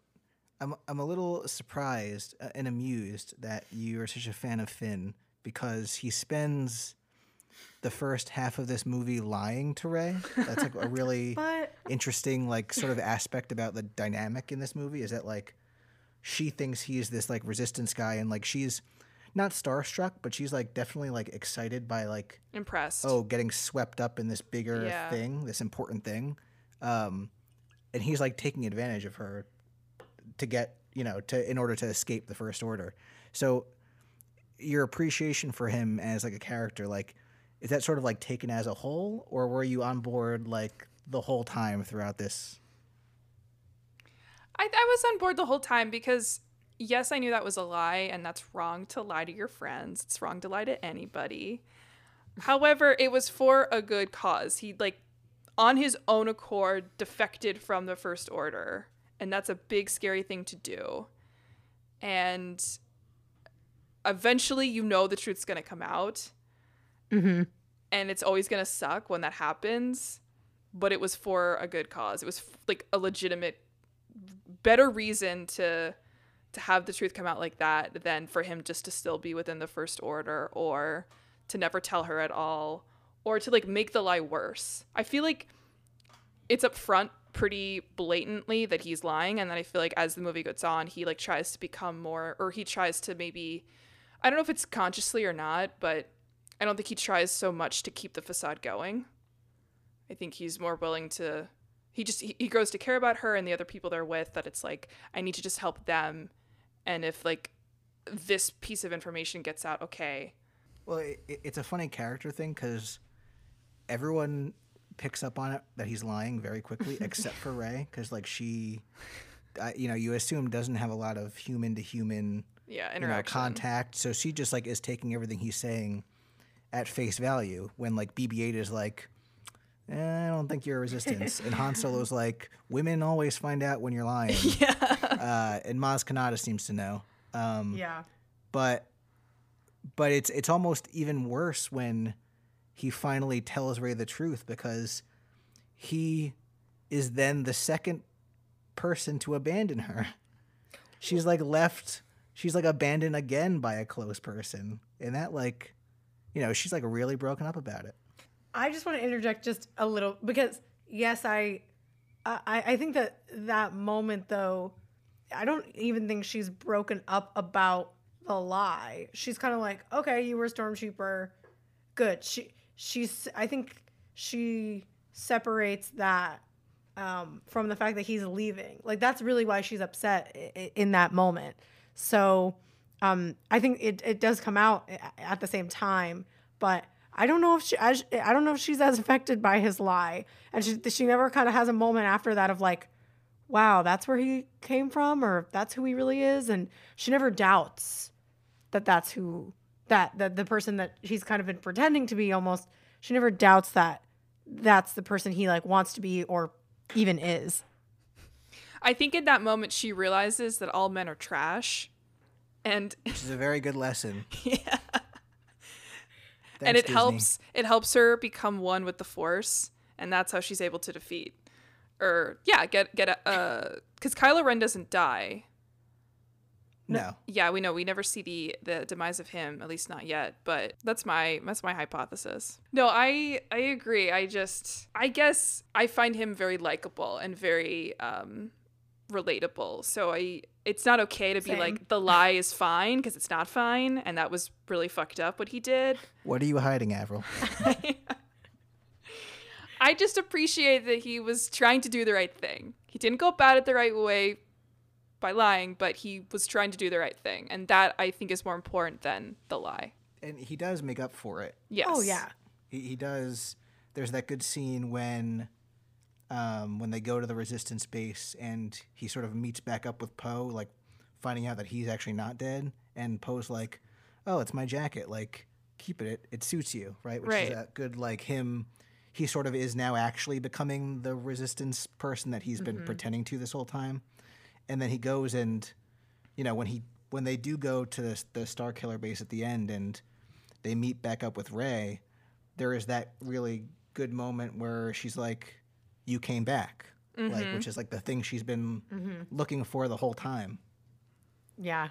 I'm I'm a little surprised uh, and amused that you are such a fan of Finn because he spends the first half of this movie lying to Rey. That's like a really But interesting like sort of aspect about the dynamic in this movie is that like she thinks he's this like resistance guy and like she's not starstruck but she's like definitely like excited by like Impressed. oh getting swept up in this bigger Yeah. thing this important thing um and he's like taking advantage of her to get you know to in order to escape the first order. So your appreciation for him as like a character, like is that sort of like taken as a whole, or were you on board like the whole time throughout this? I, I was on board the whole time because yes, I knew that was a lie, and that's wrong to lie to your friends. It's wrong to lie to anybody. However, it was for a good cause. He like on his own accord defected from the first order, and that's a big scary thing to do. And eventually, you know the truth's gonna come out, Mm-hmm. and it's always gonna suck when that happens. But it was for a good cause. It was like a legitimate, better reason to to have the truth come out like that than for him just to still be within the first order or to never tell her at all or to like make the lie worse. I feel like it's up front pretty blatantly that he's lying and then I feel like as the movie goes on he like tries to become more or he tries to maybe I don't know if it's consciously or not, but I don't think he tries so much to keep the facade going. I think he's more willing to he just he, he grows to care about her and the other people they're with that it's like I need to just help them. And if like this piece of information gets out okay. Well, it, it's a funny character thing because everyone picks up on it that he's lying very quickly, except for Rey, because like she, uh, you know, you assume doesn't have a lot of human to human yeah you know, interaction. contact, so she just like is taking everything he's saying at face value. When like BB-8 is like. Eh, I don't think you're a resistance. and Han Solo's like, women always find out when you're lying. yeah Uh, and Maz Kanata seems to know. Um, Yeah. but but it's it's almost even worse when he finally tells Rey the truth because he is then the second person to abandon her. She's like left she's like abandoned again by a close person. And that like you know, she's like really broken up about it. I just want to interject just a little because yes, I, I, I think that that moment though, I don't even think she's broken up about the lie. She's kind of like, okay, you were a stormtrooper, good. She, she's, I think she separates that um, from the fact that he's leaving. Like that's really why she's upset in that moment. So um, I think it, it does come out at the same time, but I don't know if she I, I don't know if she's as affected by his lie, and she she never kind of has a moment after that of like, wow, that's where he came from, or that's who he really is, and she never doubts that that's who that that the person that he's kind of been pretending to be almost. She never doubts that that's the person he like wants to be or even is. I think in that moment she realizes that all men are trash and Which is a very good lesson. yeah Thanks, and it Disney. helps it helps her become one with the force and that's how she's able to defeat or yeah get get a uh because kylo ren doesn't die No. yeah we know we never see the the demise of him at least not yet but that's my that's my hypothesis no i i agree i just i guess i find him very likable and very um relatable so i it's not okay to be like the lie is fine because it's not fine and that was really fucked up what he did What are you hiding, Averyl? I just appreciate that he was trying to do the right thing. He didn't go about it the right way by lying, but he was trying to do the right thing. And that I think is more important than the lie. And he does make up for it. Yes. Oh yeah. He, he does. There's that good scene when, um, when they go to the resistance base and he sort of meets back up with Poe, like finding out that he's actually not dead, and Poe's like, "Oh, it's my jacket. Like, keep it. It, it suits you, right?" Which Right. is a good like him. He sort of is now actually becoming the resistance person that he's been pretending to this whole time, and then he goes and, you know, when he when they do go to the, the Starkiller base at the end and they meet back up with Rey, there is that really good moment where she's like, "You came back," like which mm-hmm. is like the thing she's been mm-hmm. looking for the whole time. Yeah.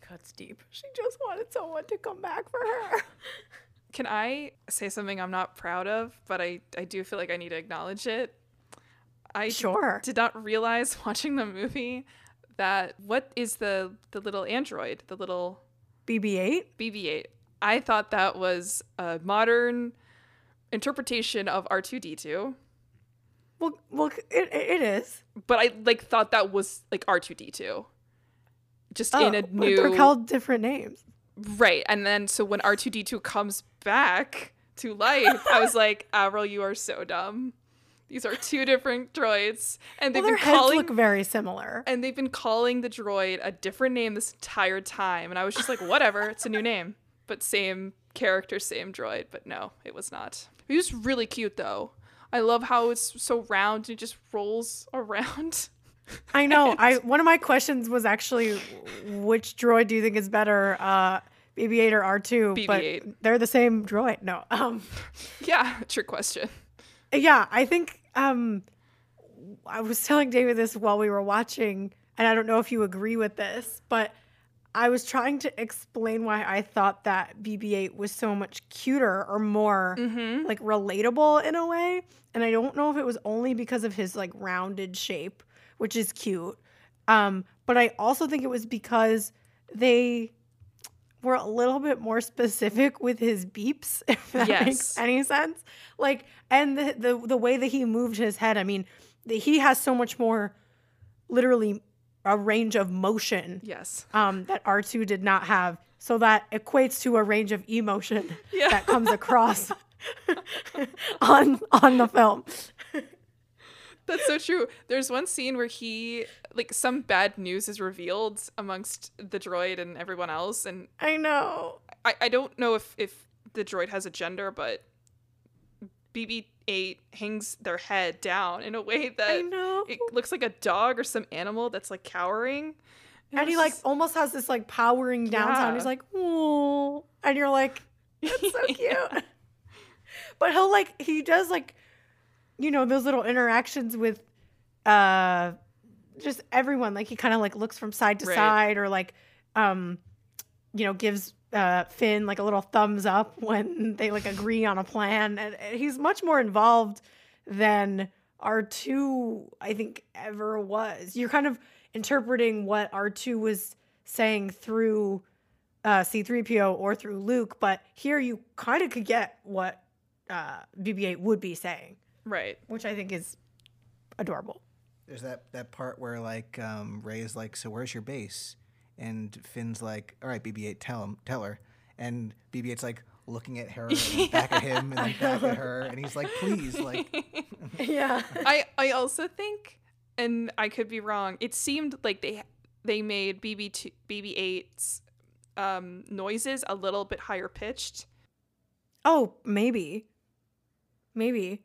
Cuts deep. She just wanted someone to come back for her. Can I say something I'm not proud of, but I, I do feel like I need to acknowledge it? I Sure. did not realize watching the movie that what is the the little android, the little BB-8. BB-8. I thought that was a modern interpretation of R2D2. Well, well, it, it is. but I like thought that was like R two D two, just oh, in a Oh, new They're called different names. right. And then so when R two D two comes back to life, I was like, Averyl, you are so dumb. These are two different droids, and they've Well, their been heads calling look very similar. and they've been calling the droid a different name this entire time. And I was just like, whatever, it's a new name, but same character, same droid. But no, it was not. He was really cute though. I love how it's so round and it just rolls around. I know. I one of my questions was actually, which droid do you think is better, uh, BB-8 or R2? But BB-8. they're the same droid. No. Um. yeah, trick question. Yeah, I think um I was telling David this while we were watching, and I don't know if you agree with this, but I was trying to explain why I thought that BB-8 was so much cuter or more Mm-hmm. like relatable in a way, and I don't know if it was only because of his like rounded shape, which is cute. Um, but I also think it was because they were a little bit more specific with his beeps, if that Yes. makes any sense. Like, and the, the the way that he moved his head. I mean, the, he has so much more, literally, a range of motion Yes. um, that R two did not have. So that equates to a range of emotion Yeah. that comes across on on the film. That's so true. There's one scene where he like some bad news is revealed amongst the droid and everyone else, and I know. I, I don't know if if the droid has a gender, but BB-8 hangs their head down in a way I that know. it looks like a dog or some animal that's like cowering. and he like almost has this like powering down sound. He's like, oh, and you're like, that's so cute. Yeah. But he'll like he does like, you know, those little interactions with, uh, just everyone. Like he kind of like looks from side to Right. side or like, um, you know, gives uh Finn like a little thumbs up when they like agree on a plan, and, and he's much more involved than R2 I think ever was. You're kind of interpreting what R2 was saying through uh, C3PO or through Luke, but here you kind of could get what uh, BB-8 would be saying, right. which I think is adorable. There's that that part where like um, is like, "So where's your base?" And Finn's like, "All right, BB-8, tell him, tell her." And BB-8's like looking at her, and back at him, and then back at her, and he's like, "Please, like." yeah. I I also think, and I could be wrong. It seemed like they they made BB two BB 8's um, noises a little bit higher pitched. Oh, maybe. Maybe.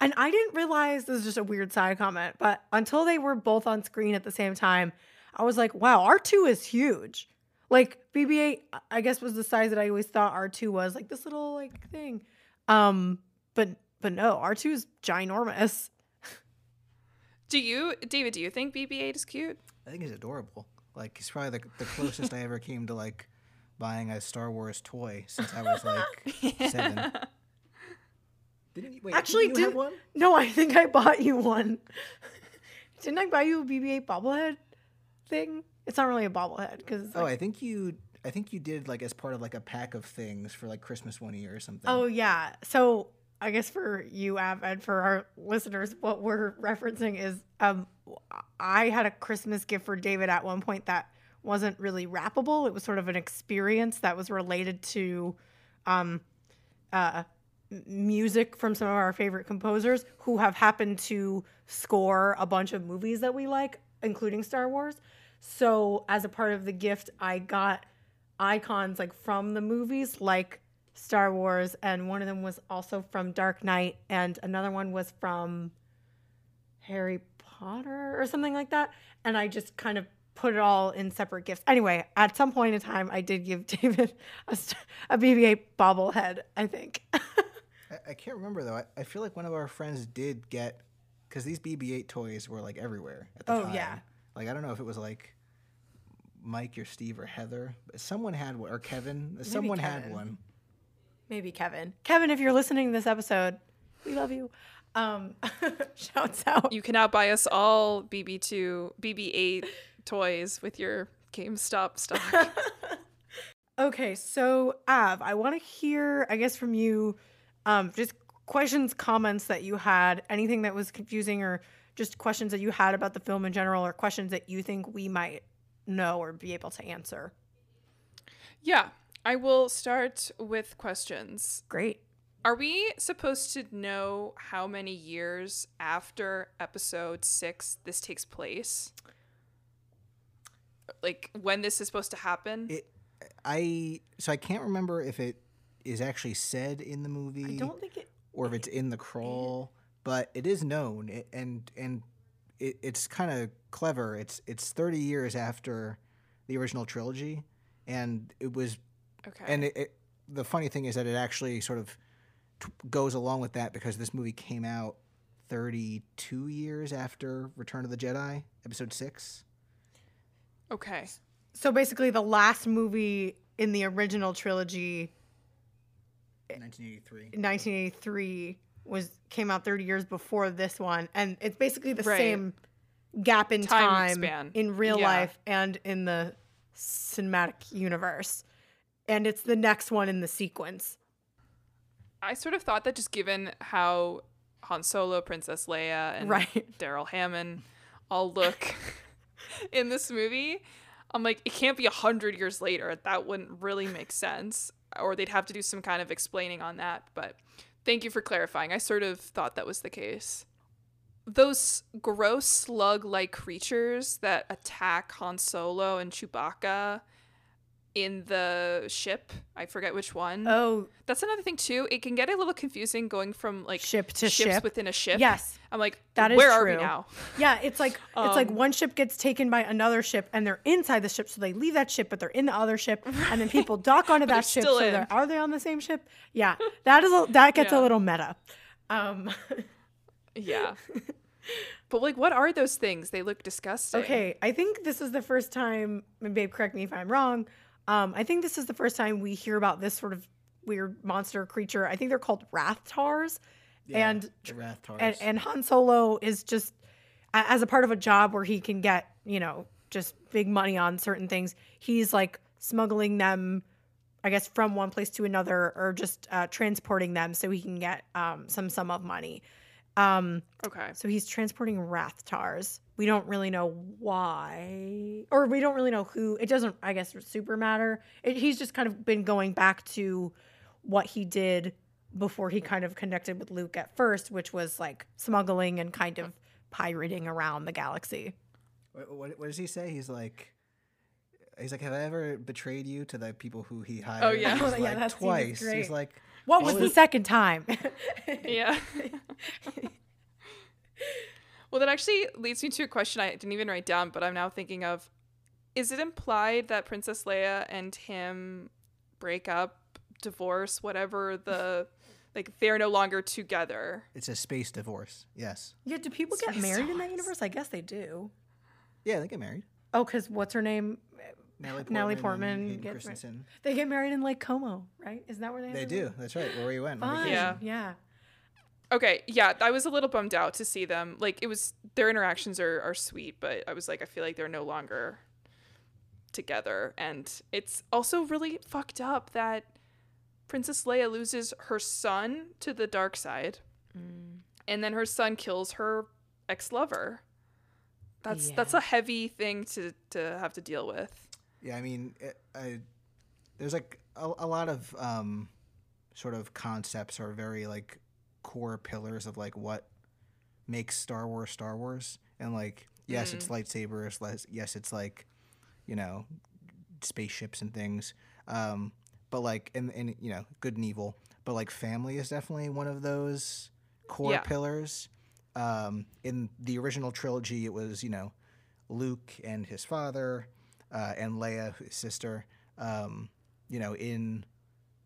And I didn't realize this is just a weird side comment, but until they were both on screen at the same time, I was like, wow, R2 is huge. Like BB-8, I guess was the size that I always thought R2 was, like this little like thing. Um, but but no, R2 is ginormous. Do you, David? Do you think BB 8 is cute? I think he's adorable. Like he's probably the, the closest I ever came to like buying a Star Wars toy since I was like seven. Didn't you, wait, Actually, didn't you have did- one? No, I think I bought you one. Didn't I buy you a BB-8 bobblehead thing? It's not really a bobblehead because Oh, I think you. I think you did like as part of like a pack of things for like Christmas one year or something. Oh yeah. So I guess for you, Av, and for our listeners, what we're referencing is um, I had a Christmas gift for David at one point that wasn't really wrappable. It was sort of an experience that was related to um, uh, music from some of our favorite composers who have happened to score a bunch of movies that we like, including Star Wars. So as a part of the gift, I got icons like from the movies, like Star Wars, and one of them was also from Dark Knight, and another one was from Harry Potter or something like that. And I just kind of put it all in separate gifts. Anyway, at some point in time, I did give David a, a BB-8 bobblehead. I think. I, I can't remember though. I, I feel like one of our friends did get because these BB-8 toys were like everywhere at the Oh, time. Oh, yeah. Like I don't know if it was like Mike or Steve or Heather, someone had one or Kevin. someone had one. Maybe Kevin. Kevin, if you're listening to this episode, we love you. Um, shouts out. You can now buy us all BB two BB 8 toys with your GameStop stock. Okay, so Av, I want to hear, I guess, from you, um, just questions, comments that you had, anything that was confusing, or just questions that you had about the film in general, or questions that you think we might know or be able to answer. Yeah, I will start with questions. Great. Are we supposed to know how many years after episode six this takes place? Like when this is supposed to happen? It, I so I can't remember if it is actually said in the movie. I don't think it. or if it's in the crawl, but it is known, and and it, it's kind of clever. It's it's thirty years after the original trilogy, and it was, okay. and it, it the funny thing is that it actually sort of t- goes along with that because this movie came out thirty two years after Return of the Jedi, Episode six. okay. So basically, the last movie in the original trilogy, 1983. 1983, was came out 30 years before this one, and it's basically the Right. same gap in Time time, span. in real Yeah. life and in the cinematic universe, and it's the next one in the sequence. I sort of thought that just given how Han Solo, Princess Leia, and Right. Daryl Hammond all look in this movie, I'm like, it can't be a hundred years later. That wouldn't really make sense. Or they'd have to do some kind of explaining on that. But thank you for clarifying. I sort of thought that was the case. Those gross slug like creatures that attack Han Solo and Chewbacca in the ship, I forget which one. Oh, That's another thing too. It can get a little confusing going from like Ship to ships ship. within a ship. Yes. I'm like, That is where are we true. now? Yeah, it's like it's like Um, one ship gets taken by another ship, and they're inside the ship, so they leave that ship, but they're in the other ship, and then people dock onto that ship. So they're, are they on the same ship? Yeah, that is a, that gets Yeah. a little meta. Um, Yeah. but like, what are those things? They look disgusting. okay, I think this is the first time. And babe, correct me if I'm wrong. Um, I think this is the first time we hear about this sort of weird monster creature. I think they're called Rathtars, and the Rathtars. and, and Han Solo is just as a part of a job where he can get you know just big money on certain things. He's like smuggling them, I guess, from one place to another, or just uh, transporting them so he can get um, some sum of money. Um, Okay. so he's transporting Rathtars. We don't really know why, or we don't really know who. It doesn't, I guess, super matter. It, he's just kind of been going back to what he did before he kind of connected with Luke at first, which was like smuggling and kind of pirating around the galaxy. What, what, what does he say? He's like, he's like, have I ever betrayed you to the people who he hired? yeah. He's Oh, yeah, like, that scene twice. He's like, What was Well, the second time? Yeah. well, that actually leads me to a question I didn't even write down, but I'm now thinking of: Is it implied that Princess Leia and him break up, divorce, whatever the like they're no longer together? it's a space divorce. Yes. yeah, do people get Space married in that universe? I guess they do. Yeah, they get married. Oh, because what's her name? Natalie Portman, Natalie Portman Hayden gets married. Christensen. They get married in Lake Como, right? Isn't that where they? They do. up? That's right. Where we went. on Fine. vacation. Yeah. Yeah. Okay, yeah, I was a little bummed out to see them. Like it was their interactions are are sweet, but I was like I feel like they're no longer together and it's also really fucked up that Princess Leia loses her son to the dark side. Mm. And then her son kills her ex-lover. That's that's a heavy thing to to have to deal with. Yeah, I mean, it, I, there's like a, a lot of um, sort of concepts or very like core pillars of like what makes Star Wars Star Wars, and like yes, it's lightsabers. Les- yes, it's like you know spaceships and things. Um, but like and and you know good and evil. But like family is definitely one of those core Yeah. pillars. Um, in the original trilogy, it was you know Luke and his father, uh, and Leia, his sister. Um, you know, in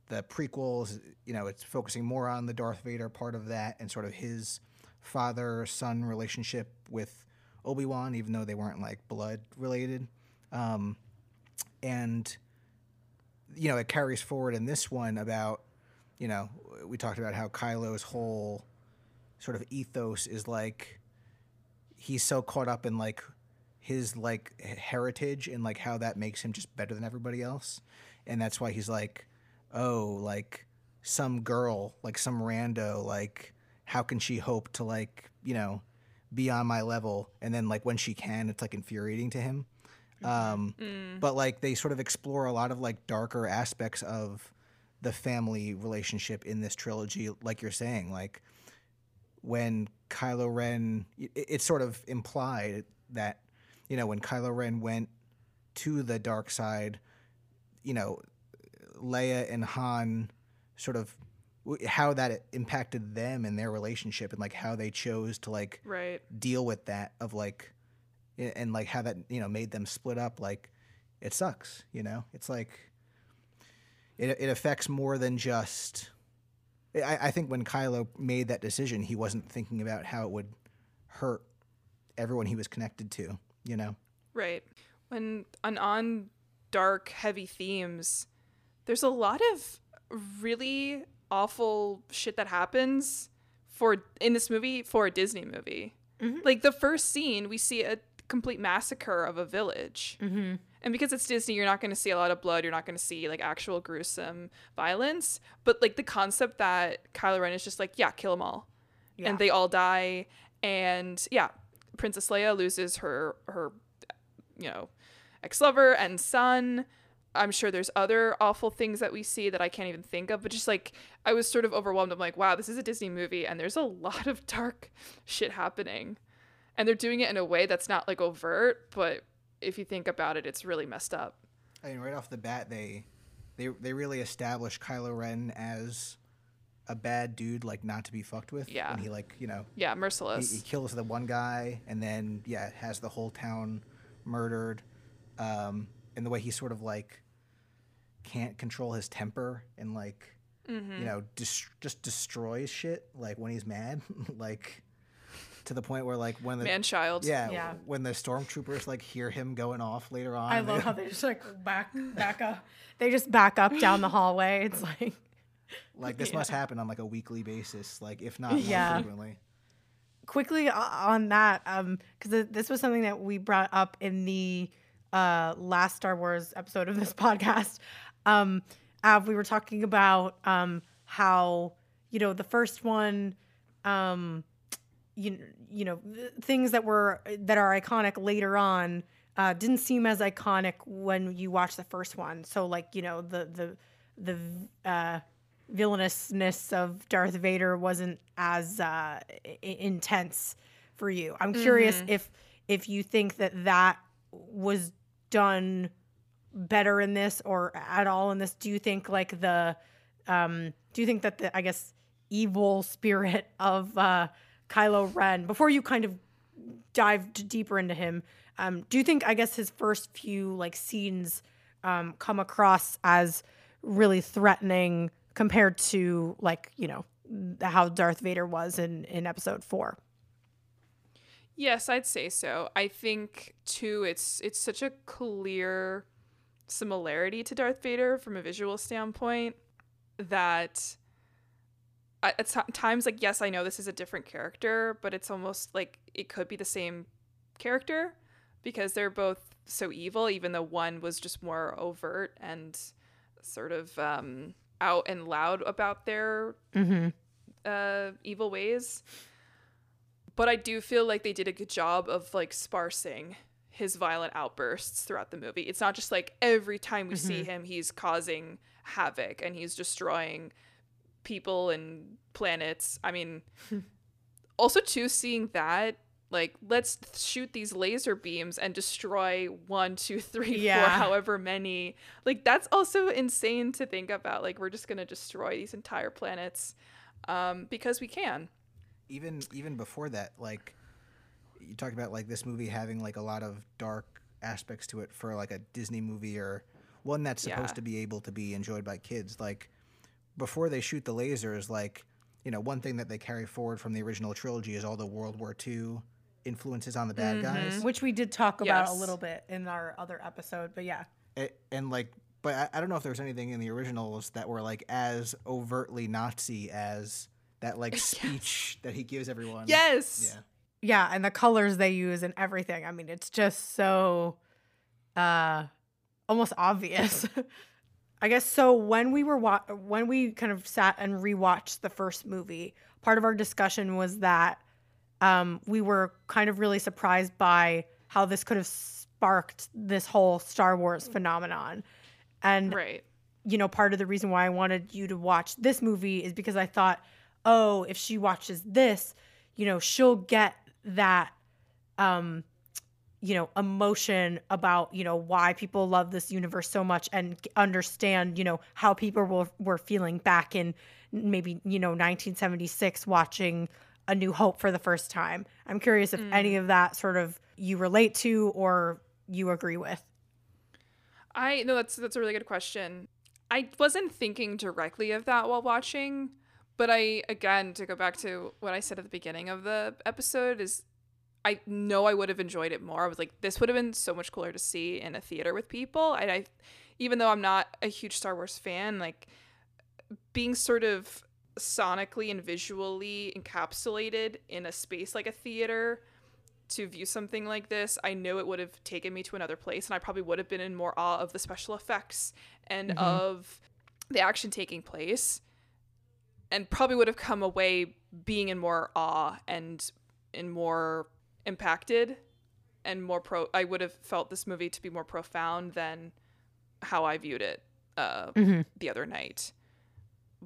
the prequels, you know, it's focusing more on the Darth Vader part of that and sort of his father son relationship with Obi Wan, even though they weren't like blood related. Um, and you know, it carries forward in this one about, you know, we talked about how Kylo's whole sort of ethos is like he's so caught up in like his like heritage and like how that makes him just better than everybody else and that's why he's like oh like some girl, like some rando, like how can she hope to like, you know, be on my level? And then like when she can, it's like infuriating to him. Um, But like they sort of explore a lot of like darker aspects of the family relationship in this trilogy, like you're saying, like when Kylo Ren, it, it's sort of implied that, you know, when Kylo Ren went to the dark side, you know, Leia and Han sort of how that impacted them and their relationship and like how they chose to like Right. deal with that of like and like how that you know made them split up like it sucks you know it's like it, it affects more than just I, I think when kylo made that decision he wasn't thinking about how it would hurt everyone he was connected to you know Right. When on on dark, heavy themes, there's a lot of really awful shit that happens for in this movie for a Disney movie. Like the first scene, we see a complete massacre of a village. Mm-hmm. And because it's Disney, you're not going to see a lot of blood. You're not going to see like actual gruesome violence. But like the concept that Kylo Ren is just like, yeah, kill them all, Yeah. and they all die. And yeah, Princess Leia loses her her, you know, ex lover and son. I'm sure there's other awful things that we see that I can't even think of. But just like I was sort of overwhelmed. I'm like, wow, this is a Disney movie, and there's a lot of dark shit happening, and they're doing it in a way that's not like overt, but if you think about it, it's really messed up. i mean right off the bat they they, they really established kylo ren as a bad dude like not to be fucked with Yeah. and he like you know Yeah, merciless. he kills the one guy and then yeah has the whole town murdered um and the way he sort of like can't control his temper and like Mm-hmm. you know dis- just destroys shit like when he's mad like to the point where like when the Man child. yeah, Yeah. when the stormtroopers like hear him going off later on I they- love how they just like back back up. They just back up down the hallway. It's like like this must happen on like a weekly basis like if not more Yeah. frequently. Quickly on that um because this was something that we brought up in the uh last star wars episode of this podcast. Um Av, we were talking about um how you know the first one um you, you know things that were that are iconic later on uh didn't seem as iconic when you watch the first one. So like you know the the the uh villainousness of Darth Vader wasn't as uh, I- intense for you. I'm curious if if you think that that was done better in this or at all in this. Do you think like the um, do you think that the I guess evil spirit of uh, Kylo Ren before you kind of dived deeper into him? Um, do you think I guess his first few like scenes um, come across as really threatening compared to like you know how Darth Vader was in in Episode Four? Yes, I'd say so. I think too it's it's such a clear similarity to Darth Vader from a visual standpoint that at at times like yes, I know this is a different character, but it's almost like it could be the same character because they're both so evil even though one was just more overt and sort of um out and loud about their Mm-hmm. uh, evil ways. But I do feel like they did a good job of like sparsing his violent outbursts throughout the movie. It's not just like every time we see him, he's causing havoc and he's destroying people and planets. I mean, also too seeing that like let's shoot these laser beams and destroy one, two, three, four, Yeah. however many. Like that's also insane to think about. Like we're just gonna destroy these entire planets um, because we can. even even before that like you talked about like this movie having like a lot of dark aspects to it for like a disney movie or one that's supposed Yeah. to be able to be enjoyed by kids like before they shoot the lasers like you know one thing that they carry forward from the original trilogy is all the world war ii influences on the bad guys. Which we did talk about a little bit in our other episode, but yeah. A- and like but I, I don't know if there was anything in the originals that were like as overtly nazi as that like speech that he gives everyone. Yes. yeah. Yeah and the colors they use and everything. I mean it's just so uh almost obvious. I guess so. When we were wa- when we kind of sat and rewatched the first movie, part of our discussion was that um, we were kind of really surprised by how this could have sparked this whole Star Wars phenomenon. And Right. you know, part of the reason why I wanted you to watch this movie is because I thought, oh, if she watches this, you know, she'll get that um you know, emotion about, you know, why people love this universe so much and understand, you know, how people were, were feeling back in maybe, you know, 1976 watching A New Hope for the first time. I'm curious if any mm. of that sort of you relate to or you agree with. I no, that's that's a really good question. I wasn't thinking directly of that while watching, but I again to go back to what I said at the beginning of the episode is I know I would have enjoyed it more. I was like, this would have been so much cooler to see in a theater with people. And I, even though I'm not a huge Star Wars fan, like being sort of sonically and visually encapsulated in a space like a theater to view something like this, I know it would have taken me to another place, and I probably would have been in more awe of the special effects and of the action taking place, and probably would have come away being in more awe and in more impacted and more pro. I would have felt this movie to be more profound than how I viewed it uh, the other night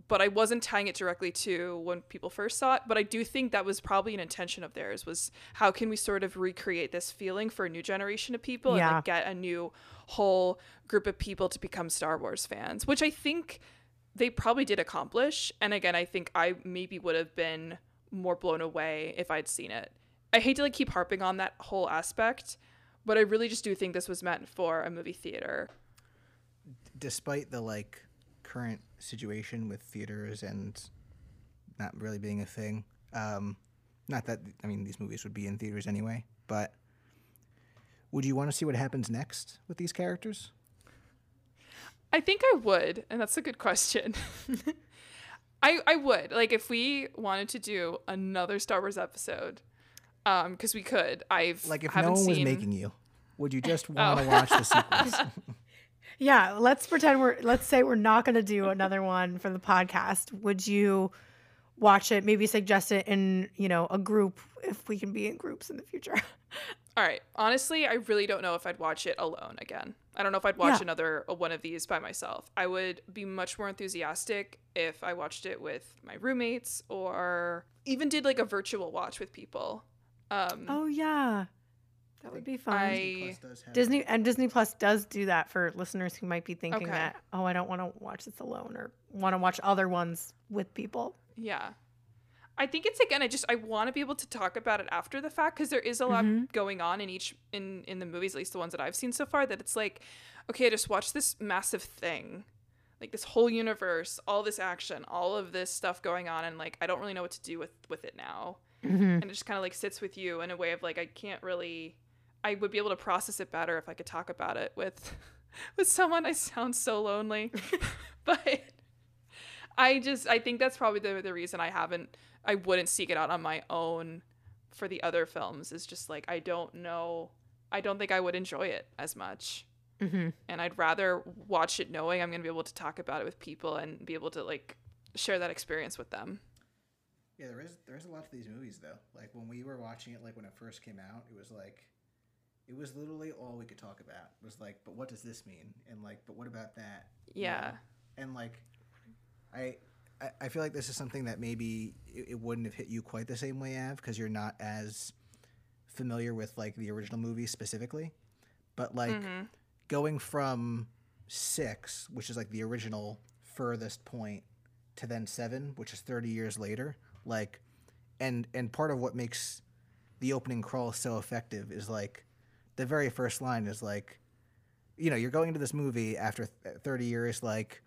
but I wasn't tying it directly to when people first saw it. But I do think that was probably an intention of theirs was how can we sort of recreate this feeling for a new generation of people and like get a new whole group of people to become Star Wars fans, which I think they probably did accomplish. And again, I think I maybe would have been more blown away if I'd seen it. I hate to like keep harping on that whole aspect, but I really just do think this was meant for a movie theater. despite the like current situation with theaters and not really being a thing. Um not that i mean these movies would be in theaters anyway but would you want to see what happens next with these characters? I think I would, and that's a good question. I I would. Like if we wanted to do another Star Wars episode, um, because we could. I've like if no one was making you would you just want to watch the sequels Yeah, let's pretend we're let's say we're not going to do another one for the podcast. Would you watch it? Maybe suggest it in, you know, a group if we can be in groups in the future. All right, honestly, I really don't know if I'd watch it alone again. I don't know if I'd watch Yeah. another uh, one of these by myself. I would be much more enthusiastic if I watched it with my roommates or even did like a virtual watch with people. Um, oh yeah. That would be fun. I Disney and Disney Plus does do that for listeners who might be thinking Okay. that, oh, I don't want to watch this alone or want to watch other ones with people. Yeah. I think it's again I just I want to be able to talk about it after the fact because there is a lot mm-hmm. going on in each in in the movies at least the ones that I've seen so far that it's like okay I just watched this massive thing like this whole universe all this action all of this stuff going on and like I don't really know what to do with with it now mm-hmm. and it just kind of like sits with you in a way of like I can't really I would be able to process it better if I could talk about it with with someone I sound so lonely but I just I think that's probably the the reason I haven't I wouldn't seek it out on my own for the other films is just like I don't know I don't think I would enjoy it as much. Mm-hmm. And I'd rather watch it knowing I'm going to be able to talk about it with people and be able to like share that experience with them. Yeah, there is there's a lot to these movies though. Like when we were watching it, like when it first came out, it was like, it was literally all we could talk about. Was like, but what does this mean? And like, but what about that? Yeah. And like, I, I I feel like this is something that maybe it, it wouldn't have hit you quite the same way, Av, because you're not as familiar with like the original movie specifically. But like Mm-hmm. going from six, which is like the original furthest point, to then seven, which is thirty years later, like, and and part of what makes the opening crawl so effective is like the very first line is like, you know, you're going into this movie after th- thirty years, like,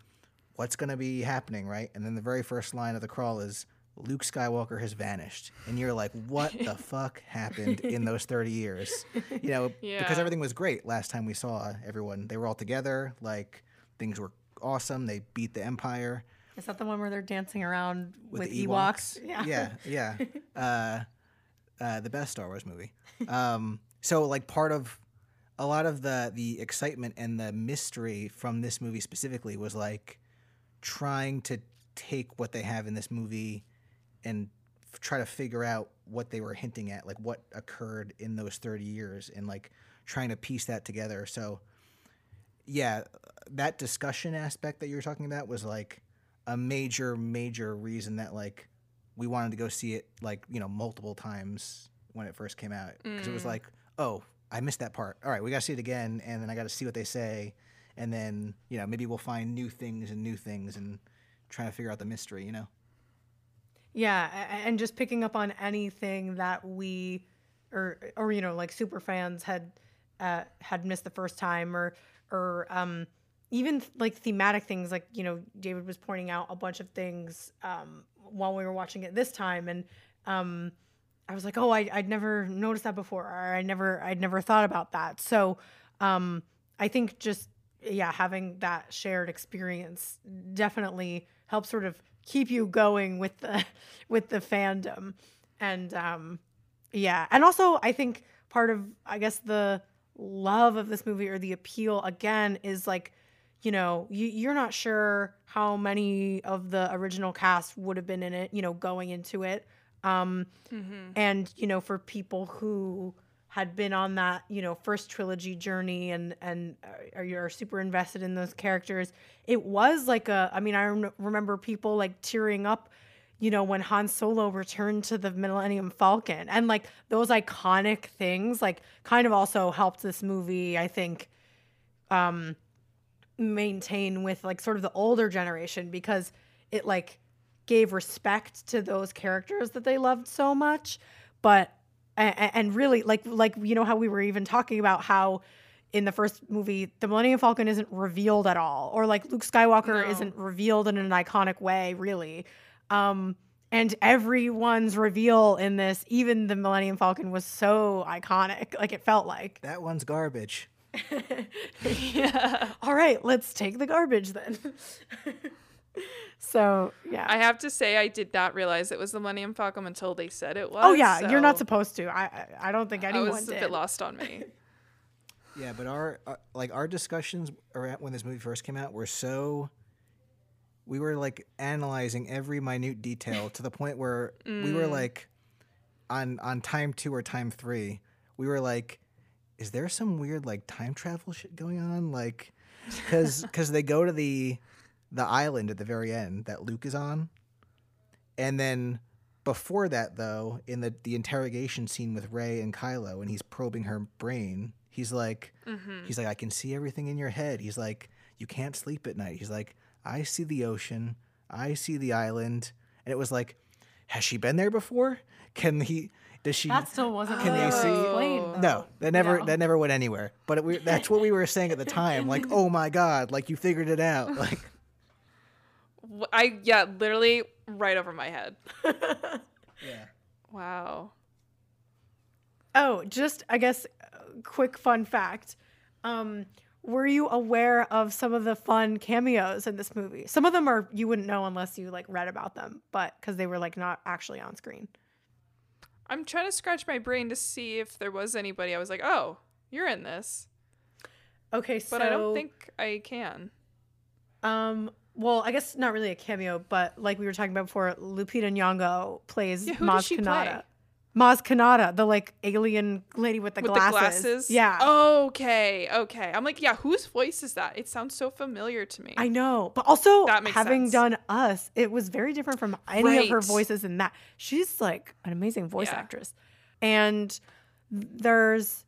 what's gonna be happening, right? And then the very first line of the crawl is. Luke Skywalker has vanished, and you're like, "What the fuck happened in those 30 years?" You know, because everything was great last time we saw everyone. They were all together, like things were awesome. They beat the Empire Is that the one where they're dancing around with, with, the Ewoks? Ewoks. yeah, yeah. Uh, uh, the best Star Wars movie. Um, so like part of a lot of the the excitement and the mystery from this movie specifically was like trying to take what they have in this movie and f- try to figure out what they were hinting at, like what occurred in those 30 years and like trying to piece that together. So yeah, that discussion aspect that you were talking about was like a major major reason that like we wanted to go see it like, you know, multiple times when it first came out because it was Mm. like, "Oh, I missed that part. All right, we got to see it again and then I got to see what they say and then, you know, maybe we'll find new things and new things and trying to figure out the mystery, you know. Yeah, and just picking up on anything that we or or you know like super fans had uh, had missed the first time or or um, even like thematic things like you know David was pointing out a bunch of things um, while we were watching it this time and um, I was like oh I, I'd never noticed that before or I never I'd never thought about that. So um, I think just yeah having that shared experience definitely helps sort of keep you going with the with the fandom. And um yeah. And also i think part of i guess the love of this movie or the appeal again is like you know you, you're not sure how many of the original cast would have been in it you know going into it um Mm-hmm. and you know for people who had been on that you know first trilogy journey and and are you're super invested in those characters it was like a i mean i rem- remember people like tearing up you know when han solo returned to the millennium falcon and like those iconic things like kind of also helped this movie i think um maintain with like sort of the older generation because it like gave respect to those characters that they loved so much but and, and really like like you know how we were even talking about how in the first movie the millennium falcon isn't revealed at all or like luke skywalker No. isn't revealed in an iconic way really um and everyone's reveal in this even the millennium falcon was so iconic like it felt like That one's garbage. Yeah. all right let's take the garbage then so yeah I have to say, I did not realize it was the Millennium Falcon until they said it was. oh yeah you're not supposed to i I- i don't think anyone. I anyone was a did bit lost on me. Yeah, but our uh, like our discussions around when this movie first came out were so we were like analyzing every minute detail to the point where we were like on on time 2 or time 3, we were like is there some weird like time travel shit going on like cuz cuz they go to the the island at the very end that Luke is on. And then before that though, in the the interrogation scene with Rey and Kylo and he's probing her brain, he's like Mm-hmm. he's like I can see everything in your head. He's like you can't sleep at night. He's like I see the ocean, I see the island. And it was like has she been there before? Can he does she that still wasn't Can really they see- explained, no, that never No. that never went anywhere. But it, we, that's what we were saying at the time. Like, oh my god, like you figured it out. Like, Wh- I yeah, literally right over my head. yeah. Wow. Oh, just I guess quick fun fact. Um, were you aware of some of the fun cameos in this movie? Some of them are you wouldn't know unless you like read about them, but because they were like not actually on screen. I'm trying to scratch my brain to see if there was anybody I was like, "Oh, you're in this." Okay, so But I don't think I can. um well, I guess not really a cameo, but like we were talking about before, Lupita Nyong'o plays Yeah, Maz Kanata. play? Maz Kanata, the like alien lady with the With glasses. the glasses? Yeah. Okay, okay. I'm like, yeah, whose voice is that? It sounds so familiar to me. I know, but also That makes having sense. done us, it was very different from any of her voices in that. She's like an amazing voice Yeah. actress. And there's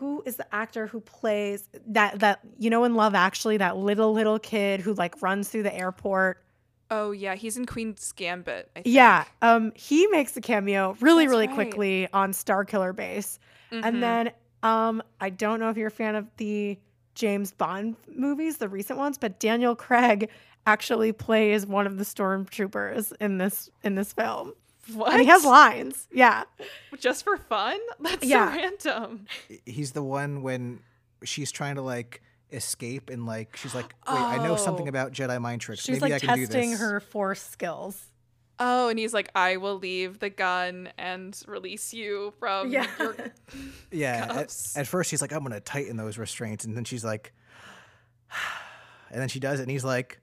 who is the actor who plays that that you know in Love Actually that little little kid who like runs through the airport. oh yeah, he's in Queen's Gambit. I think. Yeah, um he makes a cameo really That's really right. quickly on Starkiller Base. Mhm. And then um I don't know if you're a fan of the James Bond movies, the recent ones, but Daniel Craig actually plays one of the stormtroopers in this in this film. What? And he has lines. Yeah. just for fun. That's Yeah. so random. He's the one when she's trying to like escape and like she's like, wait, I know something Oh. about Jedi mind tricks. She's Maybe like I can do testing this. her force skills. Oh, and he's like, I will leave the gun and release you from Yeah. your Yeah. At, Cuffs. at first, he's like, I'm going to tighten those restraints. And then she's like, and then she does it. And he's like,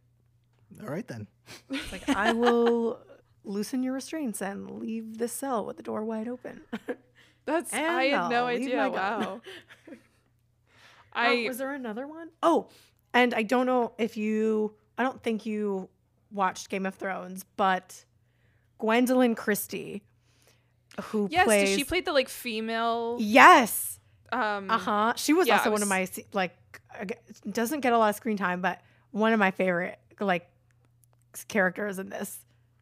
all right, then. It's like I will loosen your restraints and leave the cell with the door wide open. That's And I had no idea. Wow. Oh, I was there another one? Oh, and I don't know if you. I don't think you watched Game of Thrones, but Gwendoline Christie, who yes, plays. she played the like female Yes. um Uh huh. She was yeah, also I one of my like doesn't get a lot of screen time, but one of my favorite like characters in this.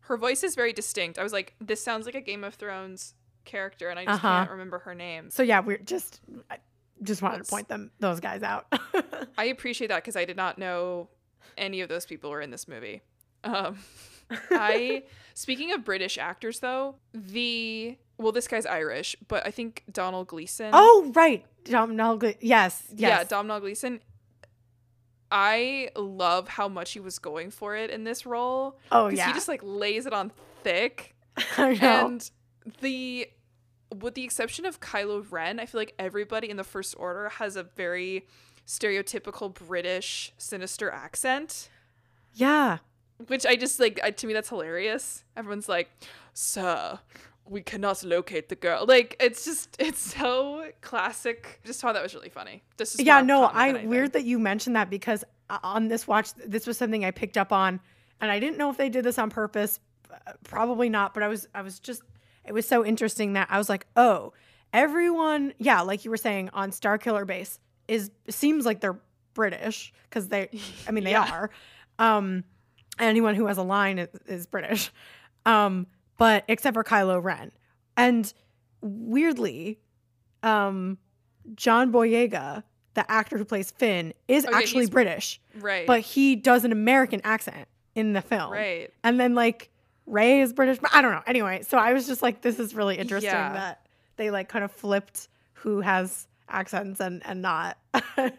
Her voice is very distinct. I was like, this sounds like a Game of Thrones character and I just Uh-huh. can't remember her name. So yeah, we're just I just wanted to point them those guys out. I appreciate that because I did not know any of those people were in this movie. Um, I speaking of British actors though, the well, this guy's Irish, but I think Donald Gleeson. oh right, Domhnall Gle- Yes, yes. yeah, Domhnall Gleeson. I love how much he was going for it in this role. Oh yeah. he just like lays it on thick. I know. And the with the exception of Kylo Ren, I feel like everybody in the First Order has a very stereotypical British sinister accent, yeah. which I just like I, to me that's hilarious. Everyone's like, "Sir, we cannot locate the girl." Like it's just it's so classic. Just thought that was really funny. This is yeah no i weird that you mentioned that because uh, on this watch this was something i picked up on and i didn't know if they did this on purpose uh, probably not but i was i was just it was so interesting that i was like oh everyone yeah like you were saying on starkiller base is seems like they're british because they i mean they Yeah. are um anyone who has a line is, is british um but except for kylo ren and weirdly um John Boyega, the actor who plays Finn, is Oh, actually British, right, but he does an American accent in the film. right. And then like Rey is British, but I don't know. Anyway, so I was just like, this is really interesting Yeah. that they like kind of flipped who has accents and and not.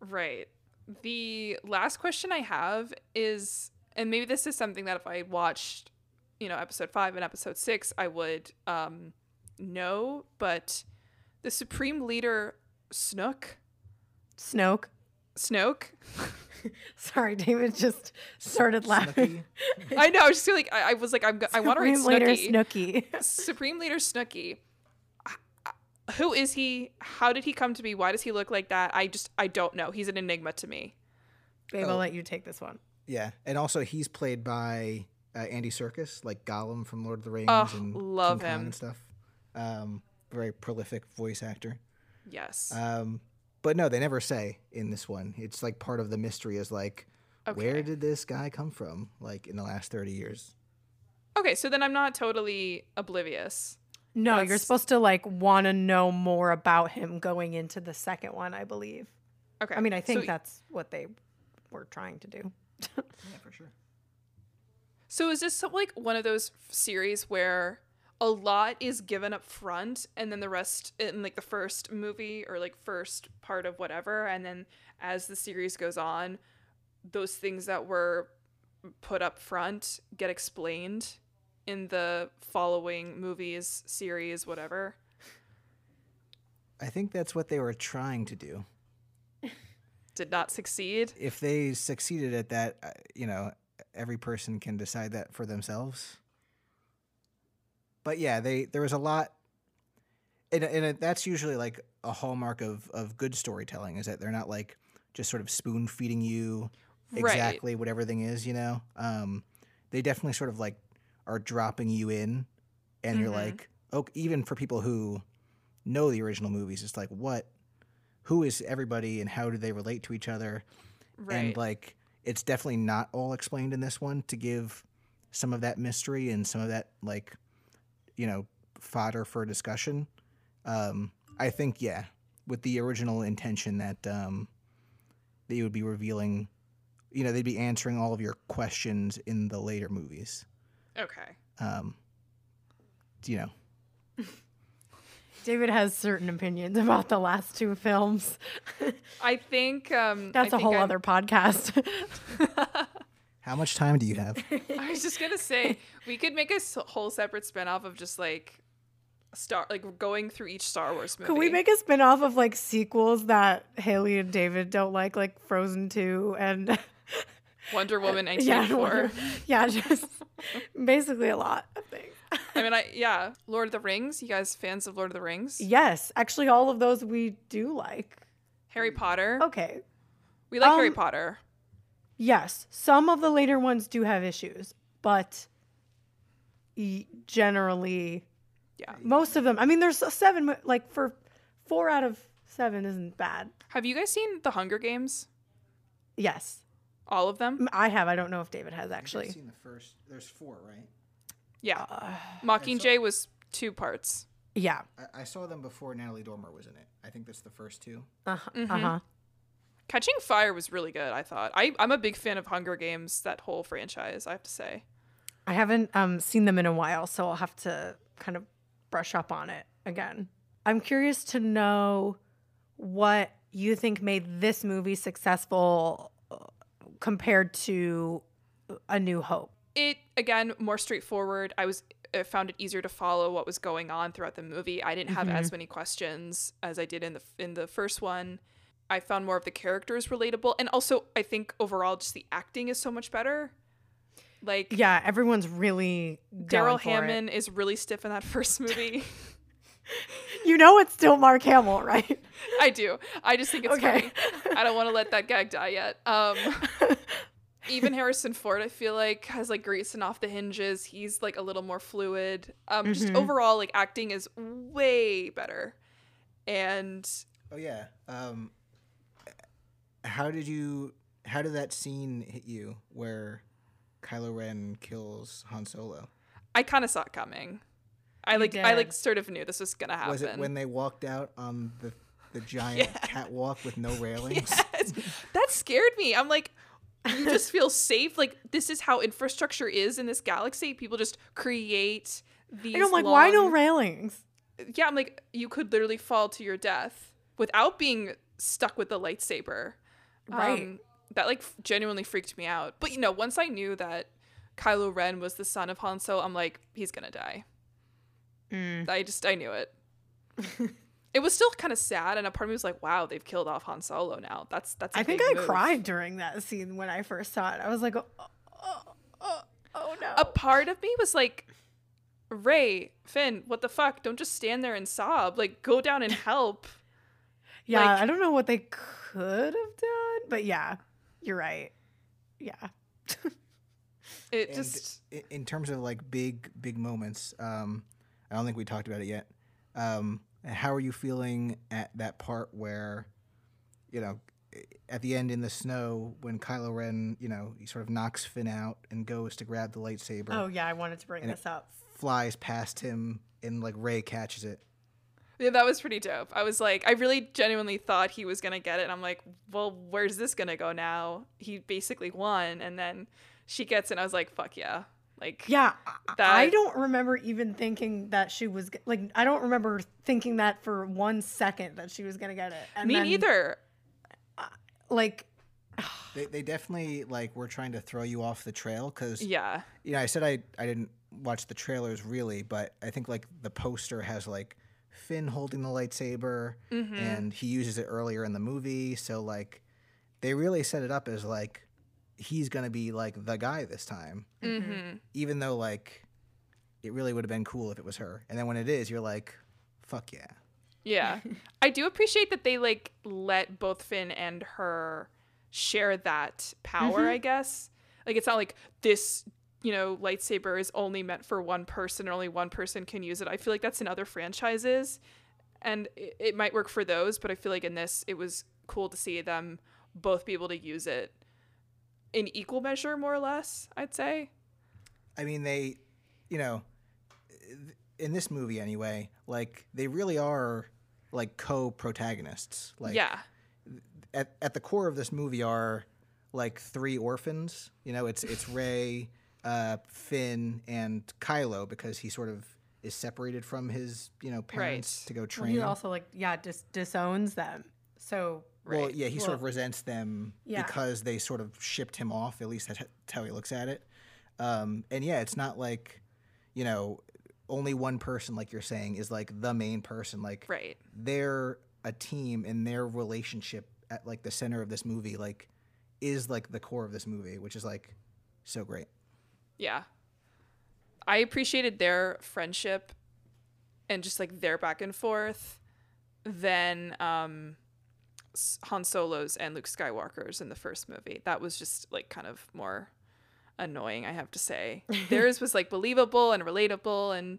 Right. The last question I have is, and maybe this is something that if I watched, you know, episode five and episode six, I would um, know, but the Supreme Leader Snook, Snoke. Snoke. Sorry, David just started laughing. Snooki. I know. I was just like I, I was like, I'm, go- I want to read Supreme Leader Snooky. Snooky. Supreme Leader Snooky. Who is he? How did he come to be? Why does he look like that? I just, I don't know. He's an enigma to me. Babe, Oh. I'll let you take this one. Yeah. And also, he's played by uh, Andy Serkis, like Gollum from Lord of the Rings Oh, and love King Kong him. and stuff. Um, very prolific voice actor. Yes. Um, but no, they never say in this one. It's like part of the mystery is like, where did this guy come from? Like in the last 30 years. Okay, so then I'm not totally oblivious. No, you're supposed to like want to know more about him going into the second one, I believe. Okay. I mean, I think so, that's what they were trying to do. Yeah, for sure. So is this some- like one of those series where a lot is given up front and then the rest in like the first movie or like first part of whatever and then as the series goes on those things that were put up front get explained in the following movies, series, whatever. I think that's what they were trying to do. Did not succeed. If they succeeded at that, uh, you know, every person can decide that for themselves. But yeah, they there was a lot, and, and it- that's usually like a hallmark of of good storytelling is that they're not like just sort of spoon feeding you Right. exactly what everything is. You know, um, they definitely sort of like are dropping you in, and you're Mhm. like, oh, even for people who know the original movies, it's like what, who is everybody, and how do they relate to each other? Right. and like it's definitely not all explained in this one to give some of that mystery and some of that like you know fodder for discussion. Um i think yeah with the original intention that um they would be revealing you know they'd be answering all of your questions in the later movies. Okay. um you know David has certain opinions about the last two films. I think um That's I a think whole I'm- other podcast. How much time do you have? I was just gonna say we could make a whole separate spinoff of just like star like going through each Star Wars movie. Could we make a spinoff of like sequels that Hayley and David don't like, like Frozen 2 and Wonder Woman yeah, 1984? Wonder- yeah, just basically a lot of things. I mean, I yeah, Lord of the Rings. You guys fans of Lord of the Rings? yes, actually, all of those we do like. Harry Potter. Okay, We like Harry Um, Potter. yes, some of the later ones do have issues, but y- generally, Yeah. most of them. I mean, there's a seven, like for four out of seven isn't bad. Have you guys seen The Hunger Games? Yes, All of them? I have. I don't know if David has actually. I've seen the first. There's four, right? Yeah. Uh, Mockingjay was two parts. yeah. I, I saw them before Natalie Dormer was in it. I think that's the first two. Uh huh. Mhm. Uh huh. Catching Fire was really good, I thought. I, I'm a big fan of Hunger Games, that whole franchise, I have to say. I haven't um, seen them in a while, so I'll have to kind of brush up on it again. I'm curious to know what you think made this movie successful uh, compared to A New Hope. It, again, more straightforward. I was I found it easier to follow what was going on throughout the movie. I didn't have as many questions as I did in the in the first one. I found more of the characters relatable, and also I think overall just the acting is so much better. Like Yeah, everyone's really Daryl. Hammond is really stiff in that first movie. You know it's still Mark Hamill, right? I do. I just think it's Okay. funny. I don't want to let that gag die yet. Um, even Harrison Ford, I feel like, has like greasing off the hinges. He's like a little more fluid. Um, just Mhm. overall, like acting is way better. And Oh yeah. Um, how did you? How did that scene hit you where Kylo Ren kills Han Solo? I kind of saw it coming. I You like I like sort of knew this was gonna happen. Was it when they walked out on the the giant catwalk with no railings? Yes. that scared me. I'm like, you just feel safe. Like this is how infrastructure is in this galaxy. People just create these. And I'm like, why no railings? yeah, I'm like, you could literally fall to your death without being stuck with the lightsaber. Right. Um, that like genuinely freaked me out. But you know, once I knew that Kylo Ren was the son of Han Solo, I'm like, he's gonna die. Mm. I just I knew it. it was still kind of sad, and a part of me was like, wow, they've killed off Han Solo now. That's that's. I I think I cried during that scene when I first saw it. I was like, oh, oh, oh, oh no. A part of me was like, Rey, Finn, what the fuck? Don't just stand there and sob. Like, go down and help. yeah, like- I don't know what they could have done, but yeah, you're right. Yeah. It And just in terms of like big big moments, um, I don't think we talked about it yet. Um, how are you feeling at that part where, you know, at the end in the snow when Kylo Ren, you know, he sort of knocks Finn out and goes to grab the lightsaber, Oh yeah, I wanted to bring And it- this up. flies past him, and like Rey catches it. yeah, that was pretty dope. I was like, I really genuinely thought he was gonna get it. And I'm like, well, where's this gonna go now? He basically won, and then she gets it. And I was like, fuck yeah, like Yeah, I- That- I don't remember even thinking that she was like. I don't remember thinking that for one second that she was gonna get it. And me then, neither. Like, They, they definitely like were trying to throw you off the trail because Yeah, you know I said I I didn't watch the trailers really, but I think like the poster has like Finn holding the lightsaber Mm-hmm. and he uses it earlier in the movie, so like they really set it up as like he's gonna be like the guy this time, mm-hmm. even though like it really would have been cool if it was her, and then when it is, you're like, fuck yeah. Yeah. I do appreciate that they like let both Finn and her share that power, Mm-hmm. I guess. Like it's not like this, you know, lightsaber is only meant for one person and only one person can use it. I feel like that's in other franchises and it, it might work for those, but I feel like in this it was cool to see them both be able to use it in equal measure more or less, I'd say. I mean, they, you know, in this movie anyway, like they really are like co-protagonists. Like, yeah. at at the core of this movie are like three orphans. You know, it's it's Rey, uh, Finn, and Kylo because he sort of is separated from his you know parents Right. to go well, train. he also like yeah, just disowns them. so Well, Right. yeah, he sort of resents them yeah. because they sort of shipped him off. At least that's how he looks at it. Um, and yeah, it's not like, you know, only one person, like you're saying, is like the main person. Like Right. they're a team, and their relationship at like the center of this movie, like, is like the core of this movie, which is like so great. Yeah. I appreciated their friendship and just like their back and forth Then, um S- Han Solo's and Luke Skywalker's in the first movie. That was just like kind of more annoying, I have to say. Theirs was like believable and relatable and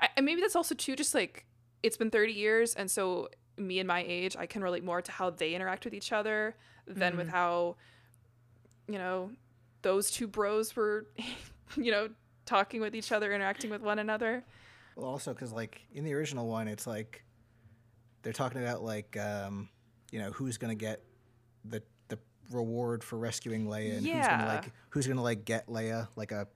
I, and maybe that's also too just like it's been 30 years and so me and my age, I can relate more to how they interact with each other than with how you know those two bros were you know talking with each other interacting with one another Well, also because like in the original one, it's like they're talking about like um, you know who's gonna get the the reward for rescuing Leia, and who's Yeah. gonna like who's gonna like get Leia like a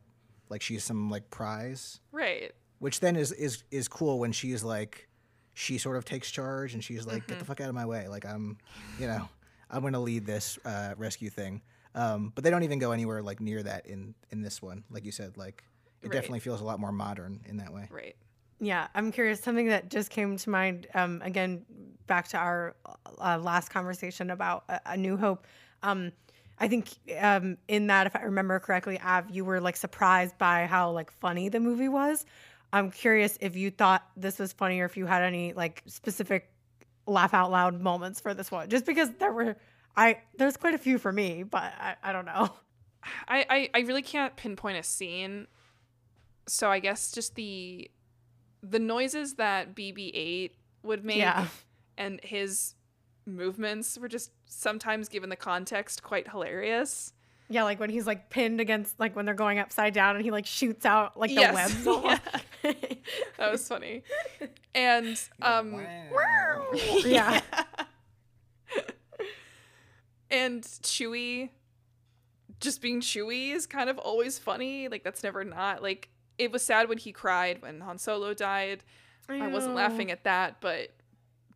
like she's some like prize, right which then is is is cool when she's like she sort of takes charge and she's like get the fuck out of my way, like I'm you know I'm gonna lead this uh, rescue thing. Um, but they don't even go anywhere like near that in in this one, like you said, like. It Right. definitely feels a lot more modern in that way. right Yeah, I'm curious. Something that just came to mind, um, again, back to our uh, last conversation about a, a New Hope. Um, I think um, in that, if I remember correctly, Av, you were like surprised by how like funny the movie was. I'm curious if you thought this was funny or if you had any like specific laugh out loud moments for this one. Just because there were, I there's quite a few for me, but I, I don't know. I, I i really can't pinpoint a scene so i guess just the the noises that BB-8 would make Yeah. and his movements were just sometimes given the context quite hilarious Yeah, like when he's like pinned against, like when they're going upside down and he like shoots out like the Yes. webs. almost. that was funny and um yeah. and Chewie just being Chewie is kind of always funny. Like that's never not like it was sad when he cried when Han Solo died. I wasn't laughing at that, but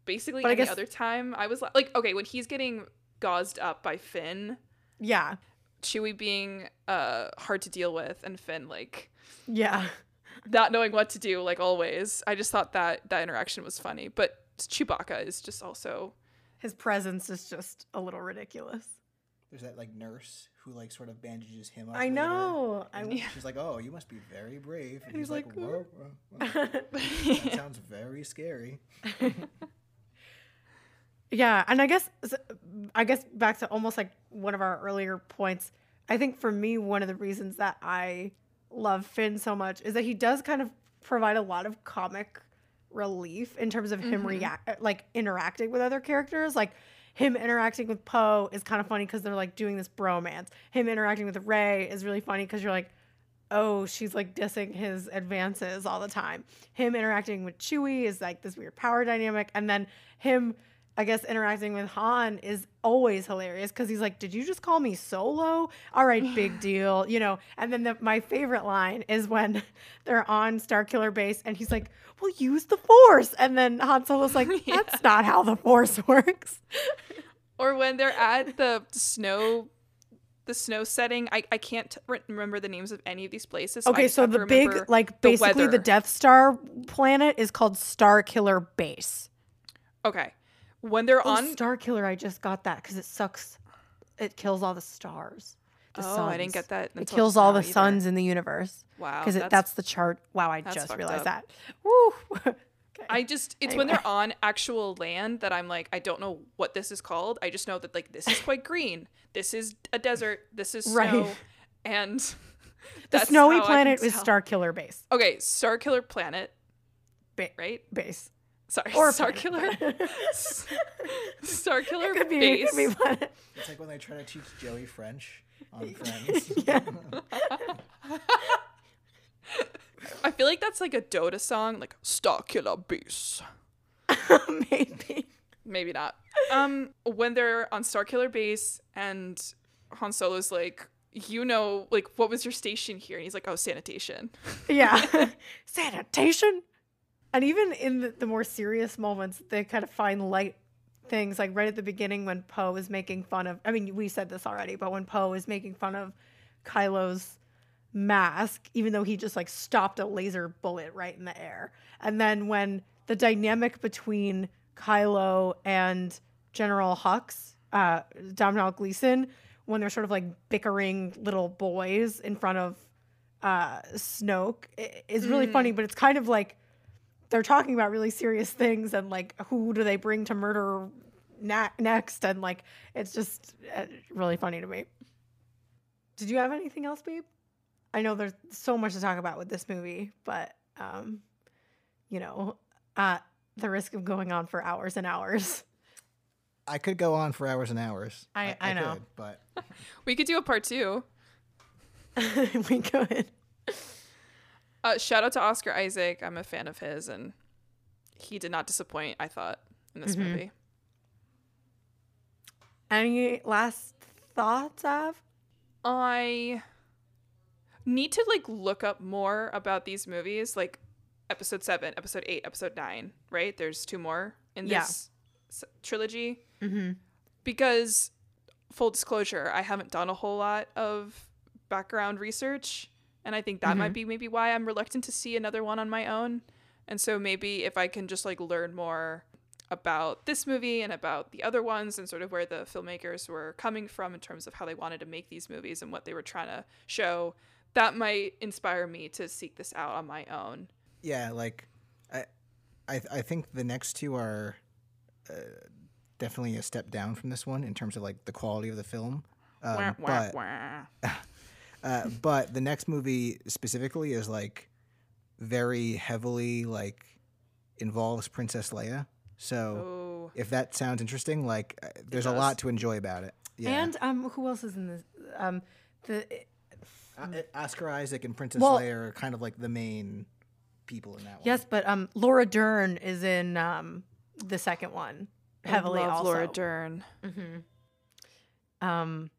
basically But I any guess- other time I was la- like okay, when he's getting gauzed up by Finn, Yeah. Chewie being uh hard to deal with and Finn like Yeah. not knowing what to do like always. I just thought that that interaction was funny, but Chewbacca is just also His presence is just a little ridiculous. There's that like nurse who like sort of bandages him up. I later, know. I and she's like, "Oh, you must be very brave." And he's, like, "Whoa, whoa, whoa. that sounds very scary." Yeah, and I guess I guess back to almost like one of our earlier points. I think for me one of the reasons that I love Finn so much is that he does kind of provide a lot of comic relief in terms of him mm-hmm. react like interacting with other characters like him interacting with Poe is kind of funny because they're like doing this bromance. Him interacting with Rey is really funny because you're like, oh, she's like dissing his advances all the time. Him interacting with Chewie is like this weird power dynamic. And then him, I guess, interacting with Han is always hilarious because he's like, did you just call me solo? All right, big deal. You know, and then the, my favorite line is when they're on Starkiller Base and he's like, well, use the Force. And then Han Solo's like, that's not how the Force works. or when they're at the snow the snow setting i, I can't re- remember the names of any of these places so Okay, so the big, like basically the weather. Death Star planet is called Starkiller Base. okay when they're Oh, on Star Killer, I just got that because it sucks. It kills all the stars. The oh i didn't get that It kills all the either. suns in the universe. wow Because that's, that's, the chart. Wow, I just realized up. that. Woo. okay. i just it's when they're on actual land that i'm like i don't know what this is called i just know that like this is quite green this is a desert this is Right. snow and the snowy how I can planet is. Starkiller Base. okay star killer planet Ba- right Base. Sorry Or star planet. killer star killer could be. It base could be. It's like when they try to teach Joey French on Friends. Yeah. I feel like that's like a Dota song, like Starkiller Base. Maybe. Maybe not. Um, when they're on Starkiller Base and Han Solo's like, you know, like what was your station here? And he's like, oh, sanitation. Yeah. Sanitation. And even in the, the more serious moments, they kind of find light things like right at the beginning when Poe is making fun of I mean we said this already, but when Poe is making fun of Kylo's mask, even though he just like stopped a laser bullet right in the air. And then when the dynamic between Kylo and General Hux, uh, Domhnall Gleeson, when they're sort of like bickering little boys in front of uh, Snoke, is really funny. But it's kind of like they're talking about really serious things and like who do they bring to murder na- next, and like it's just uh, really funny to me. Did you have anything else, babe? I know there's so much to talk about with this movie, but um, you know, at the risk of going on for hours and hours. I could go on for hours and hours. I- I know. could, but We could do a part two. we could. Uh, shout out to Oscar Isaac. I'm a fan of his, and he did not disappoint. I thought in this movie. Any last thoughts, Av? I need to like look up more about these movies, like episode seven, episode eight, episode nine. Right? There's two more in Yeah. this s- trilogy. Mm-hmm. because full disclosure i haven't done a whole lot of background research and i think that might be maybe why i'm reluctant to see another one on my own and so maybe if i can just like learn more about this movie and about the other ones and sort of where the filmmakers were coming from in terms of how they wanted to make these movies and what they were trying to show that might inspire me to seek this out on my own yeah, like I, I, I think the next two are uh, definitely a step down from this one in terms of like the quality of the film. Um, Wah, wah, but wah. uh, but the next movie specifically is like very heavily like involves Princess Leia. So oh if that sounds interesting, like uh, there's a lot to enjoy about it. Yeah. And um, who else is in this? Um, the Uh, Oscar Isaac and Princess Well- Leia are kind of like the main people in that one. yes, but um, Laura Dern is in um the second one heavily. I love also. laura dern Um,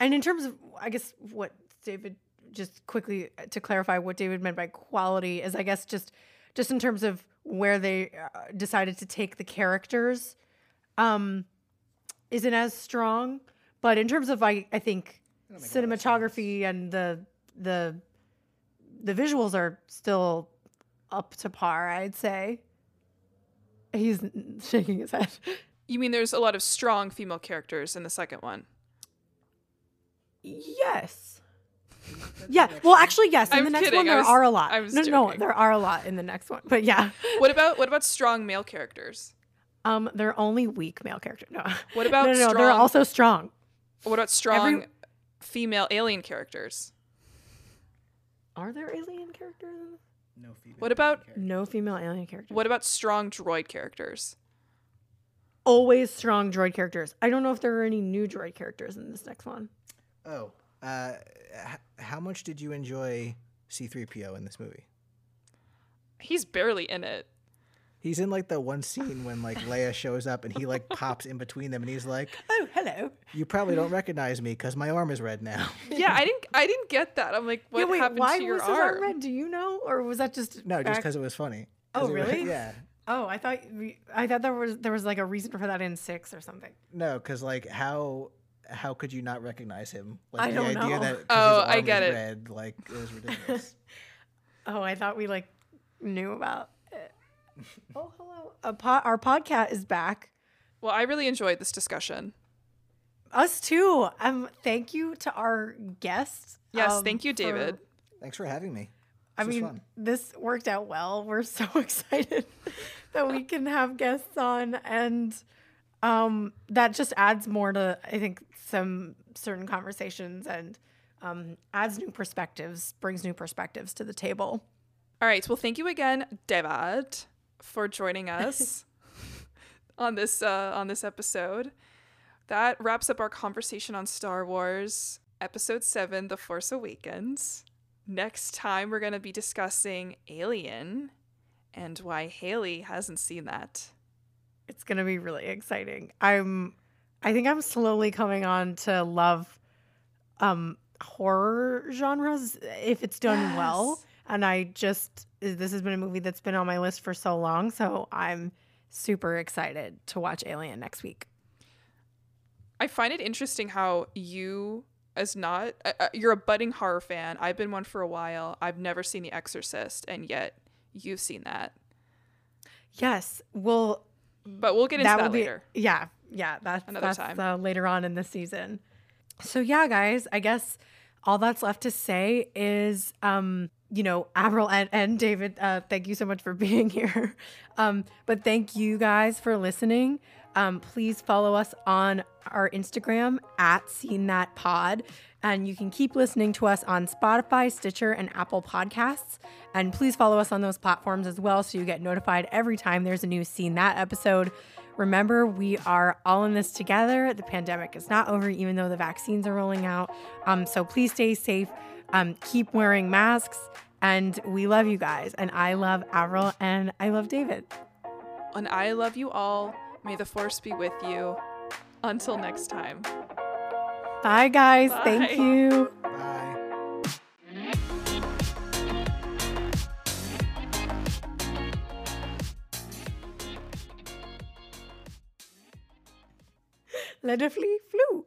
and in terms of, I guess what David just quickly uh, to clarify what David meant by quality is, I guess just just in terms of where they uh, decided to take the characters, um, isn't as strong. But in terms of, I I think cinematography and the the the visuals are still up to par. I'd say. He's shaking his head. You mean there's a lot of strong female characters in the second one? Yes. Yeah. Well, actually, yes. In I'm the next kidding. one, there was- are a lot. I was no, no, there are a lot in the next one. But yeah, What about what about strong male characters? um, they're only weak male characters. No. What about no, no, no, they're strong- also strong. What about strong Every- female alien characters? Are there alien characters? No female What about No female alien characters. what about strong droid characters? Always strong droid characters. I don't know if there are any new droid characters in this next one. Oh, uh, h- how much did you enjoy C3PO in this movie? He's barely in it. He's in like the one scene when like Leia shows up and he like pops in between them and he's like, Oh, hello. "You probably don't recognize me because my arm is red now." Yeah, I didn't I didn't get that. I'm like, what yeah, wait, happened why to your was his arm? arm red? Do you know, or was that just No, just because it was funny. Oh, it was- really? yeah. Oh, I thought we, I thought there was there was like a reason for that in six or something. No, because like how how could you not recognize him? Like I the don't idea know. that 'cause Oh, his I get is it. Red, like it was ridiculous. Oh, I thought we like knew about it. Oh, hello. A po- our podcast is back. Well, I really enjoyed this discussion. Us too. Um, thank you to our guests. Yes, um, thank you, for- David. Thanks for having me. I This was mean, fun. this worked out well. We're so excited that we can have guests on, and um, that just adds more to I think some certain conversations and um, adds new perspectives, brings new perspectives to the table. All right. Well, thank you again, David, for joining us on this uh, on this episode. That wraps up our conversation on Star Wars Episode Seven: The Force Awakens. Next time, we're going to be discussing Alien and why Hayley hasn't seen that. It's gonna be really exciting. I'm I think I'm slowly coming on to love um horror genres if it's done well. And I just this has been a movie that's been on my list for so long, so I'm super excited to watch Alien next week. I find it interesting how you, as not, uh, uh, you're a budding horror fan. I've been one for a while. I've never seen The Exorcist, and yet you've seen that. Yes. Well, But we'll get into that, be later. yeah, yeah. That's Another that's time. Uh, later on in the season. So yeah, guys. I guess all that's left to say is, um, you know, Averyl and, and David. Uh, thank you so much for being here. Um, but thank you guys for listening. Um, please follow us on our Instagram at Seen That Pod. And you can keep listening to us on Spotify, Stitcher, and Apple Podcasts. And please follow us on those platforms as well so you get notified every time there's a new Seen That episode. Remember, we are all in this together. The pandemic is not over, even though the vaccines are rolling out. Um, so please stay safe. Um, keep wearing masks. And we love you guys. And I love Averyl and I love David. And I love you all. May the force be with you. Until next time. Bye, guys. Thank you. Bye. Let it flee, flew.